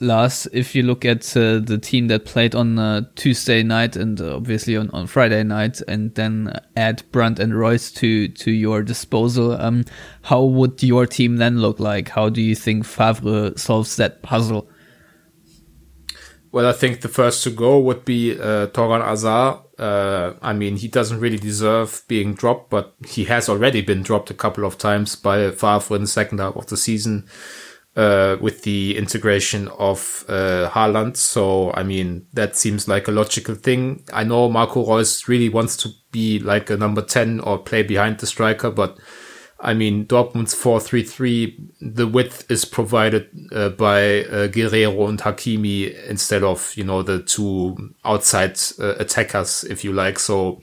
Lars, if you look at uh, the team that played on uh, Tuesday night and obviously on, on Friday night, and then add Brandt and Reus to to your disposal, um, how would your team then look like? How do you think Favre solves that puzzle? Well, I think the first to go would be uh, Thorgan Hazard. Uh, I mean, he doesn't really deserve being dropped, but he has already been dropped a couple of times by Favre in the second half of the season uh, with the integration of uh, Haaland. So, I mean, that seems like a logical thing. I know Marco Reus really wants to be like a number 10 or play behind the striker, but I mean, Dortmund's 4-3-3, the width is provided uh, by uh, Guerreiro and Hakimi instead of, you know, the two outside uh, attackers, if you like. So,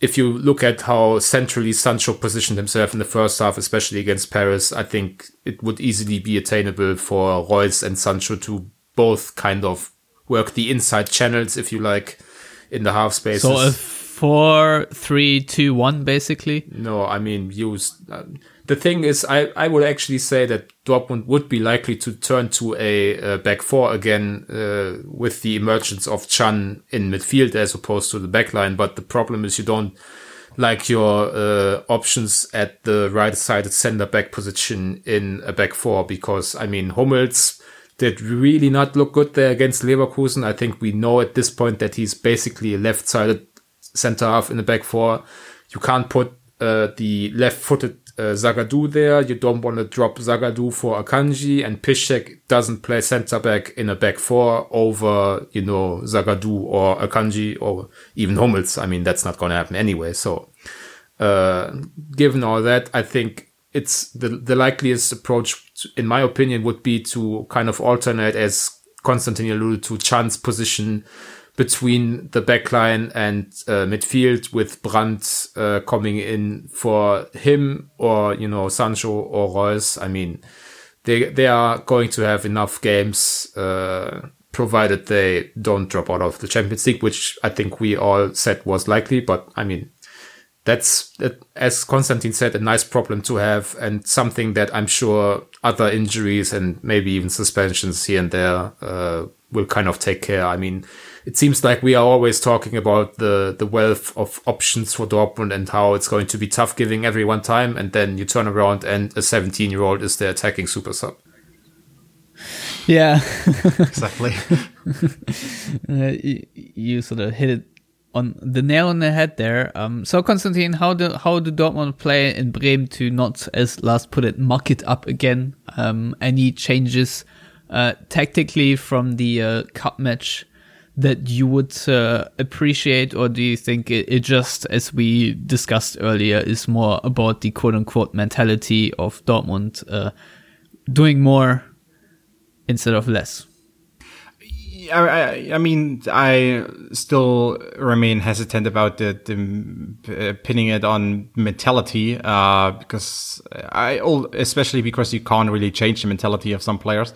if you look at how centrally Sancho positioned himself in the first half, especially against Paris, I think it would easily be attainable for Reus and Sancho to both kind of work the inside channels, if you like, in the half spaces. So four, three, two, one, basically. No, I mean use. Uh, the thing is, I, I would actually say that Dortmund would be likely to turn to a, a back four again uh, with the emergence of Can in midfield as opposed to the back line. But the problem is you don't like your uh, options at the right-sided center back position in a back four because I mean Hummels did really not look good there against Leverkusen. I think we know at this point that he's basically a left-sided center half in the back four. You can't put uh, the left-footed uh, Zagadou there. You don't want to drop Zagadou for Akanji, and Piszczek doesn't play center back in a back four over, you know, Zagadou or Akanji or even Hummels. I mean, that's not going to happen anyway. So, uh, given all that, I think it's the, the likeliest approach, in my opinion, would be to kind of alternate as Konstantin alluded to Can's position between the backline and uh, midfield with Brandt uh, coming in for him or, you know, Sancho or Reus. I mean, they, they are going to have enough games, uh, provided they don't drop out of the Champions League, which I think we all said was likely. But I mean, that's, as Konstantin said, a nice problem to have and something that I'm sure other injuries and maybe even suspensions here and there, uh, will kind of take care. I mean, it seems like we are always talking about the the wealth of options for Dortmund and how it's going to be tough giving everyone time, and then you turn around and a 17 year old is the attacking super sub. Yeah, exactly. uh, you, you, sort of hit it on the nail on the head there. Um, so Konstantin, how do how do Dortmund play in Bremen to not, as Lars put it, muck it up again? Um, any changes uh, tactically from the uh, cup match that you would uh, appreciate, or do you think it, it, just, as we discussed earlier, is more about the quote unquote mentality of Dortmund uh, doing more instead of less? I, I, mean, I still remain hesitant about the, the uh, pinning it on mentality, uh, because I, especially because you can't really change the mentality of some players.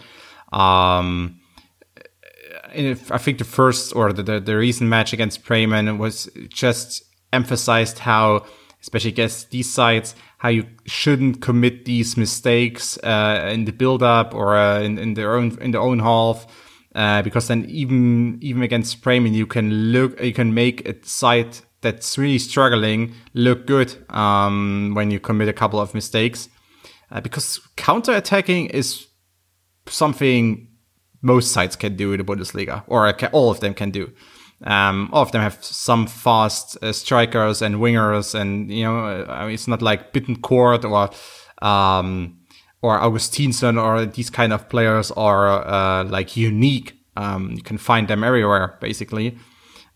Um, I think the first or the, the, the recent match against Bremen was just emphasized how, especially against these sides, how you shouldn't commit these mistakes uh, in the build up or uh, in, in their own in their own half. Uh, because then even even against Bremen, you can look you can make a side that's really struggling look good um, when you commit a couple of mistakes. Uh, because counter attacking is something most sides can do in the Bundesliga, or all of them can do. Um, all of them have some fast uh, strikers and wingers, and you know, uh, it's not like Bittencourt or um, or Augustinsson or these kind of players are uh, like unique. Um, you can find them everywhere, basically.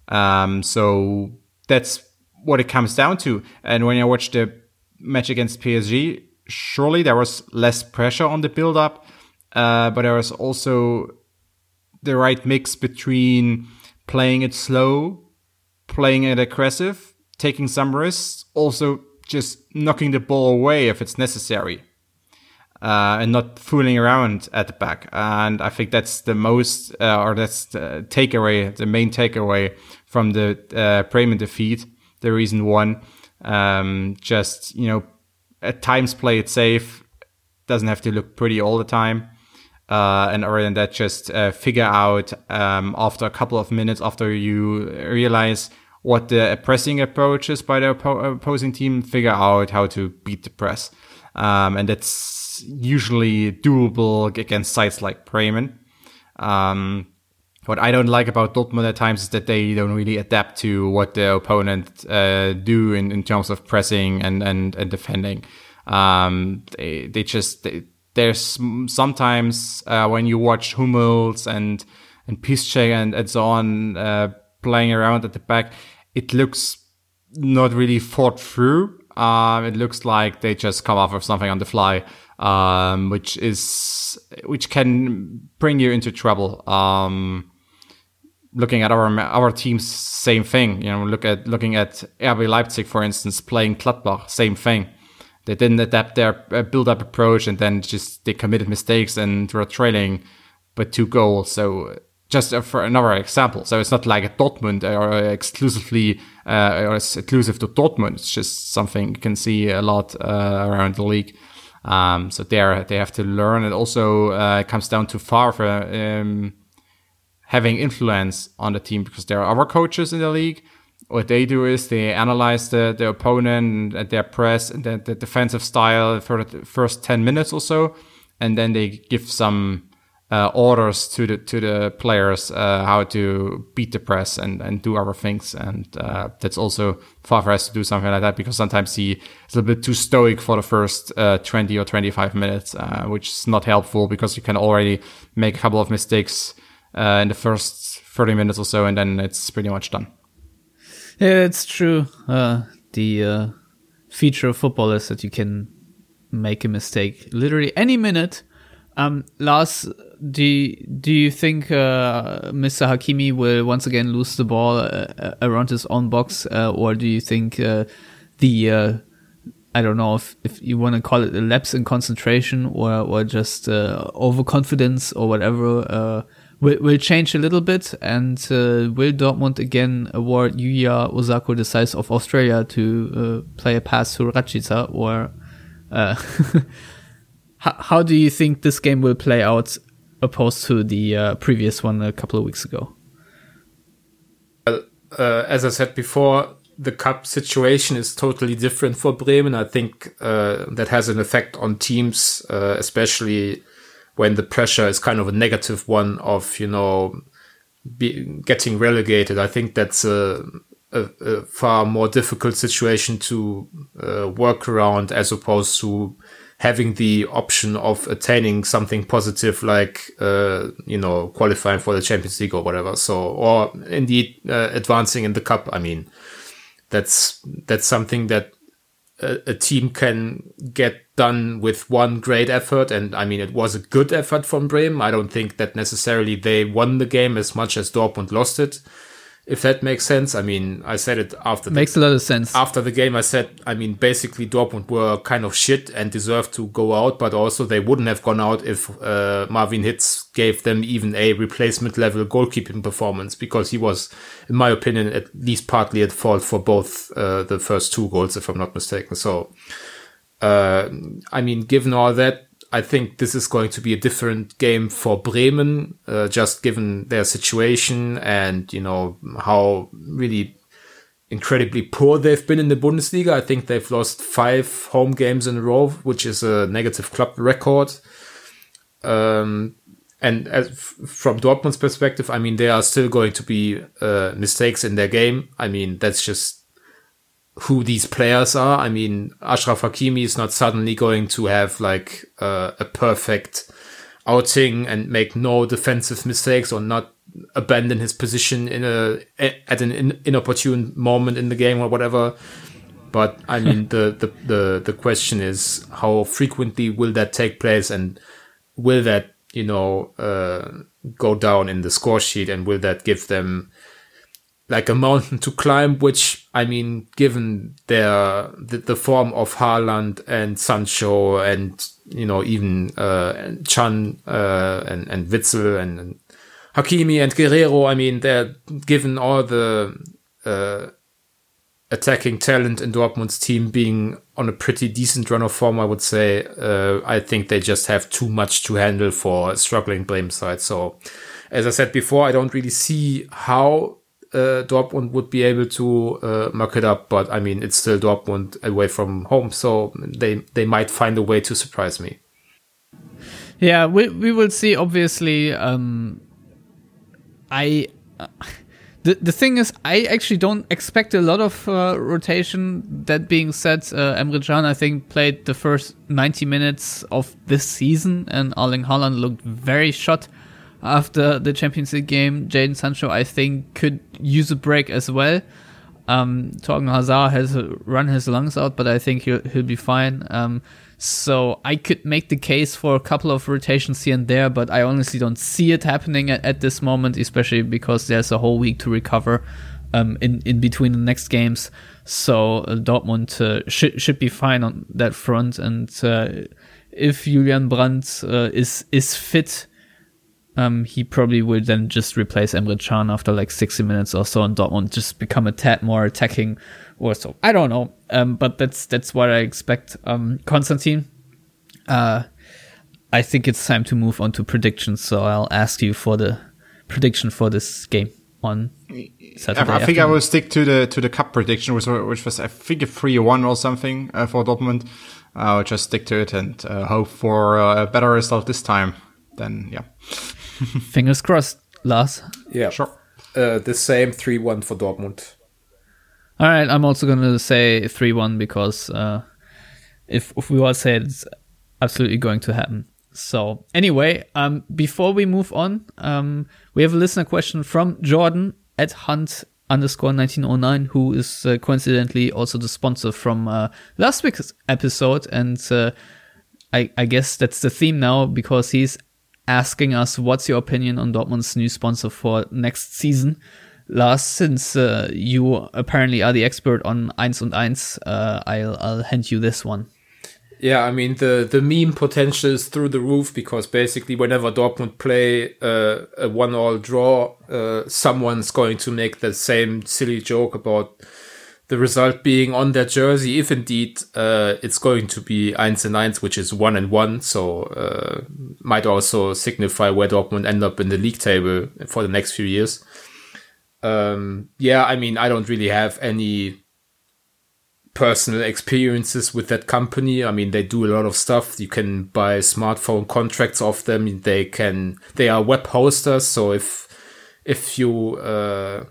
Um, so that's what it comes down to. And when I watched the match against PSG, surely there was less pressure on the build up. Uh, but there was also the right mix between playing it slow, playing it aggressive, taking some risks, also just knocking the ball away if it's necessary. Uh, and not fooling around at the back. And I think that's the most, uh, or that's the takeaway, the main takeaway from the uh, Bremen defeat. The reason one, um, just, you know, at times play it safe, doesn't have to look pretty all the time. Uh, and other than that, just uh, figure out um, after a couple of minutes after you realize what the pressing approach is by the oppo- opposing team, figure out how to beat the press. Um, and that's usually doable against sites like Bremen. Um, what I don't like about Dortmund at times is that they don't really adapt to what the opponent uh, do in, in terms of pressing and and, and defending. Um, they they just they, there's sometimes uh, when you watch Hummels and and Piszczek and, and so on uh, playing around at the back, it looks not really thought through. Um, it looks like they just come off of something on the fly, um, which is which can bring you into trouble. Um, looking at our our teams, same thing. You know, look at looking at RB Leipzig, for instance, playing Gladbach, same thing. They didn't adapt their uh, build-up approach, and then just they committed mistakes and were trailing by two goals. So just uh, for another example, so it's not like a Dortmund or exclusively uh, or exclusive to Dortmund. It's just something you can see a lot uh, around the league. Um, so there they have to learn. It also uh, comes down to Favre um, having influence on the team because there are other coaches in the league what they do is they analyze the, the opponent and their press and the, the defensive style for the first 10 minutes or so. And then they give some uh, orders to the to the players uh, how to beat the press and and do other things. And uh, that's also Favre has to do something like that because sometimes he is a bit too stoic for the first uh, 20 or 25 minutes, uh, which is not helpful because you can already make a couple of mistakes uh, in the first 30 minutes or so, and then it's pretty much done. Yeah, it's true. the feature of football is that you can make a mistake literally any minute. Um, Lars, do do you think uh, Mr. Hakimi will once again lose the ball uh, around his own box, uh, or do you think uh, the uh, I don't know if, if you want to call it a lapse in concentration or or just uh, overconfidence or whatever will, will change a little bit, and will Dortmund again award Yuya Osako the size of Australia to play a pass to Rashica, or how, how do you think this game will play out opposed to the uh, previous one a couple of weeks ago? Well, uh, as I said before, the cup situation is totally different for Bremen. I think uh, that has an effect on teams, uh, especially when the pressure is kind of a negative one of, you know, be, getting relegated. I think that's a, a, a far more difficult situation to uh, work around as opposed to having the option of attaining something positive like uh, you know qualifying for the Champions League or whatever. So or indeed uh, advancing in the cup. I mean, that's that's something that a, a, team can get done with one great effort. And I mean, it was a good effort from Bremen. I don't think that necessarily they won the game as much as Dortmund lost it if that makes sense. I mean, I said it after. Makes the, a lot of sense. After the game, I said, I mean, basically Dortmund were kind of shit and deserved to go out, but also they wouldn't have gone out if uh, Marvin Hitz gave them even a replacement level goalkeeping performance because he was, in my opinion, at least partly at fault for both uh, the first two goals, if I'm not mistaken. So, uh, I mean, given all that, I think this is going to be a different game for Bremen, uh, just given their situation and, you know, how really incredibly poor they've been in the Bundesliga. I think they've lost five home games in a row, which is a negative club record. Um, and as, from Dortmund's perspective, I mean, there are still going to be uh, mistakes in their game. I mean, that's just who these players are. I mean, Ashraf Hakimi is not suddenly going to have like uh, a perfect outing and make no defensive mistakes or not abandon his position in a at an inopportune moment in the game or whatever. But I mean, the, the, the, the question is how frequently will that take place and will that, you know, uh, go down in the score sheet and will that give them like a mountain to climb, which I mean, given their the, the form of Haaland and Sancho and you know even uh, Can uh, and and Witsel and, and Hakimi and Guerreiro, I mean, they're given all the uh, attacking talent in Dortmund's team being on a pretty decent run of form, I would say. Uh, I think they just have too much to handle for a struggling Bremen side. So, as I said before, I don't really see how uh, Dortmund would be able to uh, muck it up, but I mean, it's still Dortmund away from home, so they they might find a way to surprise me. Yeah, we we will see. Obviously, um, I. Uh, the, the thing is, I actually don't expect a lot of uh, rotation. That being said, uh, Emre Can, I think, played the first 90 minutes of this season, and Erling Haaland looked very shot after the Champions League game. Jadon Sancho, I think, could use a break as well. Um, Thorgan Hazard has run his lungs out, but I think he'll, he'll be fine. Um, so I could make the case for a couple of rotations here and there, but I honestly don't see it happening at, at this moment, especially because there's a whole week to recover um, in in between the next games. So uh, Dortmund uh, should should be fine on that front, and uh, if Julian Brandt uh, is is fit um, he probably would then just replace Emre Can after like 60 minutes or so, and Dortmund just become a tad more attacking or so. I don't know, um, but that's that's what I expect. Um, Konstantin, uh, I think it's time to move on to predictions. So I'll ask you for the prediction for this game on Saturday. I think I will stick to the to the cup prediction, which, which was I think a three one or something uh, for Dortmund. I'll just stick to it and uh, hope for a better result this time. then yeah. Fingers crossed, Lars. Yeah, Sure. Uh, the same three one for Dortmund. All right, I'm also going to say 3 1 because uh, if, if we all say it, it's absolutely going to happen. So, anyway, um, before we move on, um, we have a listener question from Jordan at Hunt underscore 1909, who is uh, coincidentally also the sponsor from uh, last week's episode. And uh, I, I guess that's the theme now because he's asking us what's your opinion on Dortmund's new sponsor for next season. Lars, since uh, you apparently are the expert on Eins und Eins, uh, I'll, I'll hand you this one. Yeah, I mean the the meme potential is through the roof because basically whenever Dortmund play uh, a one all draw, uh, someone's going to make the same silly joke about the result being on their jersey. If indeed uh, it's going to be eins and eins, which is one and one, so uh, might also signify where Dortmund end up in the league table for the next few years. Um, yeah, I mean I don't really have any personal experiences with that company. I mean, they do a lot of stuff. You can buy smartphone contracts off them. They can, they are web hosters. So if, if you, uh,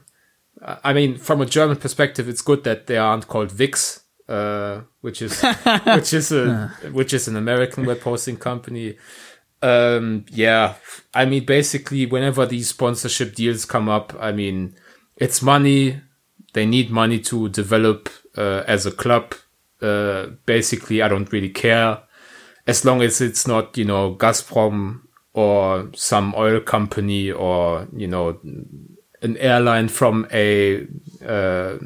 I mean, from a German perspective, it's good that they aren't called Wix, uh, which is, which is a, which is an American web hosting company. Um, yeah. I mean, basically, whenever these sponsorship deals come up, I mean, it's money. They need money to develop uh, as a club. Uh, basically, I don't really care as long as it's not, you know, Gazprom or some oil company or, you know, an airline from a uh,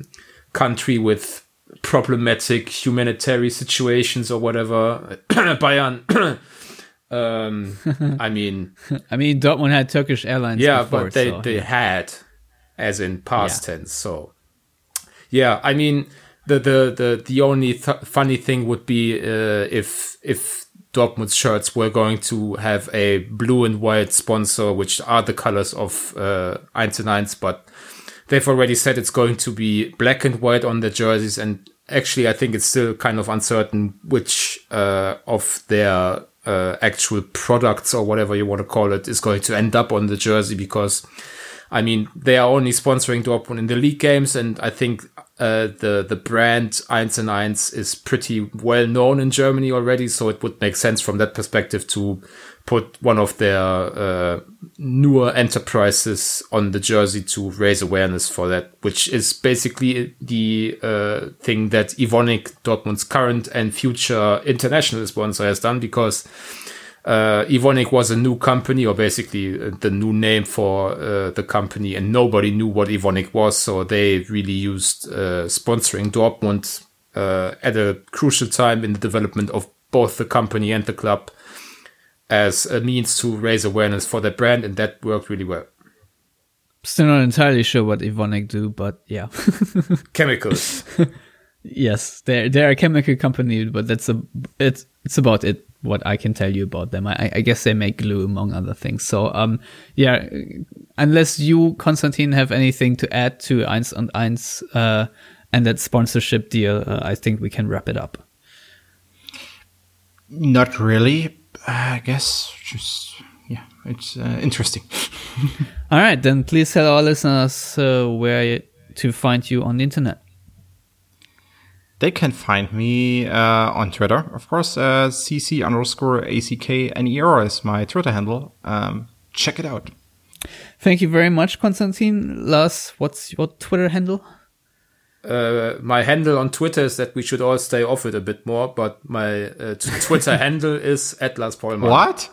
country with problematic humanitarian situations or whatever. Bayern. um, I mean, I mean, Dortmund had Turkish Airlines. yeah, before, but they, so, they yeah. had, as in past tense. So, yeah, I mean, the the the the only th- funny thing would be uh, if if Dortmund shirts were going to have a blue and white sponsor, which are the colors of uh, Eins and but they've already said it's going to be black and white on their jerseys. And actually, I think it's still kind of uncertain which uh, of their uh, actual products or whatever you want to call it is going to end up on the jersey because. I mean, they are only sponsoring Dortmund in the league games, and I think uh, the the brand Eins and Eins is pretty well known in Germany already. So it would make sense from that perspective to put one of their uh, newer enterprises on the jersey to raise awareness for that, which is basically the uh, thing that Evonik, Dortmund's current and future international sponsor, has done because uh, Evonik was a new company, or basically uh, the new name for uh, the company, and nobody knew what Evonik was. So they really used uh, sponsoring Dortmund uh, at a crucial time in the development of both the company and the club as a means to raise awareness for their brand, and that worked really well. Still not entirely sure what Evonik do, but yeah. Chemicals. yes, they're they're a chemical company, but that's a it's it's about it. What I can tell you about them, I, I guess they make glue among other things. So, um, yeah, unless you, Konstantin, have anything to add to Eins und Eins uh, and that sponsorship deal, uh, I think we can wrap it up. Not really. I guess just yeah, it's uh, interesting. All right, then please tell our listeners uh, where to find you on the internet. They can find me uh, on Twitter, of course. Uh, cc underscore ackner is my Twitter handle. Um, check it out. Thank you very much, Konstantin. Lars, what's your Twitter handle? Uh, my handle on Twitter is that we should all stay off it a bit more, but my uh, t- Twitter handle is at Lars Pollmann. What?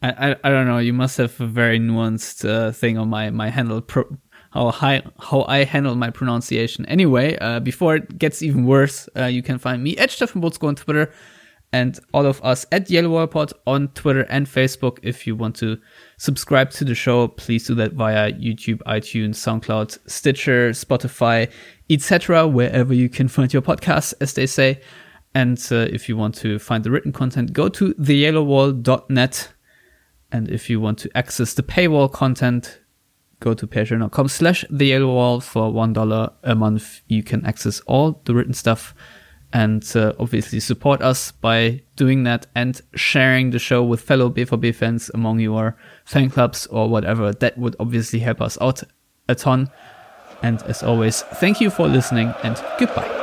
I, I, I don't know. You must have a very nuanced uh, thing on my my handle. Pro- how high how I handle my pronunciation. Anyway, uh, before it gets even worse, uh, you can find me at Stefan Buczko on Twitter, and all of us at Yellow Wall Pod on Twitter and Facebook. If you want to subscribe to the show, please do that via YouTube, iTunes, SoundCloud, Stitcher, Spotify, etc. Wherever you can find your podcasts, as they say. And uh, if you want to find the written content, go to theyellowwall.net. And if you want to access the paywall content, go to patreon.com slash the yellow wall for one dollar a month. You can access all the written stuff and uh, obviously support us by doing that and sharing the show with fellow BVB fans among your fan clubs or whatever. That would obviously help us out a ton. And as always, thank you for listening and goodbye.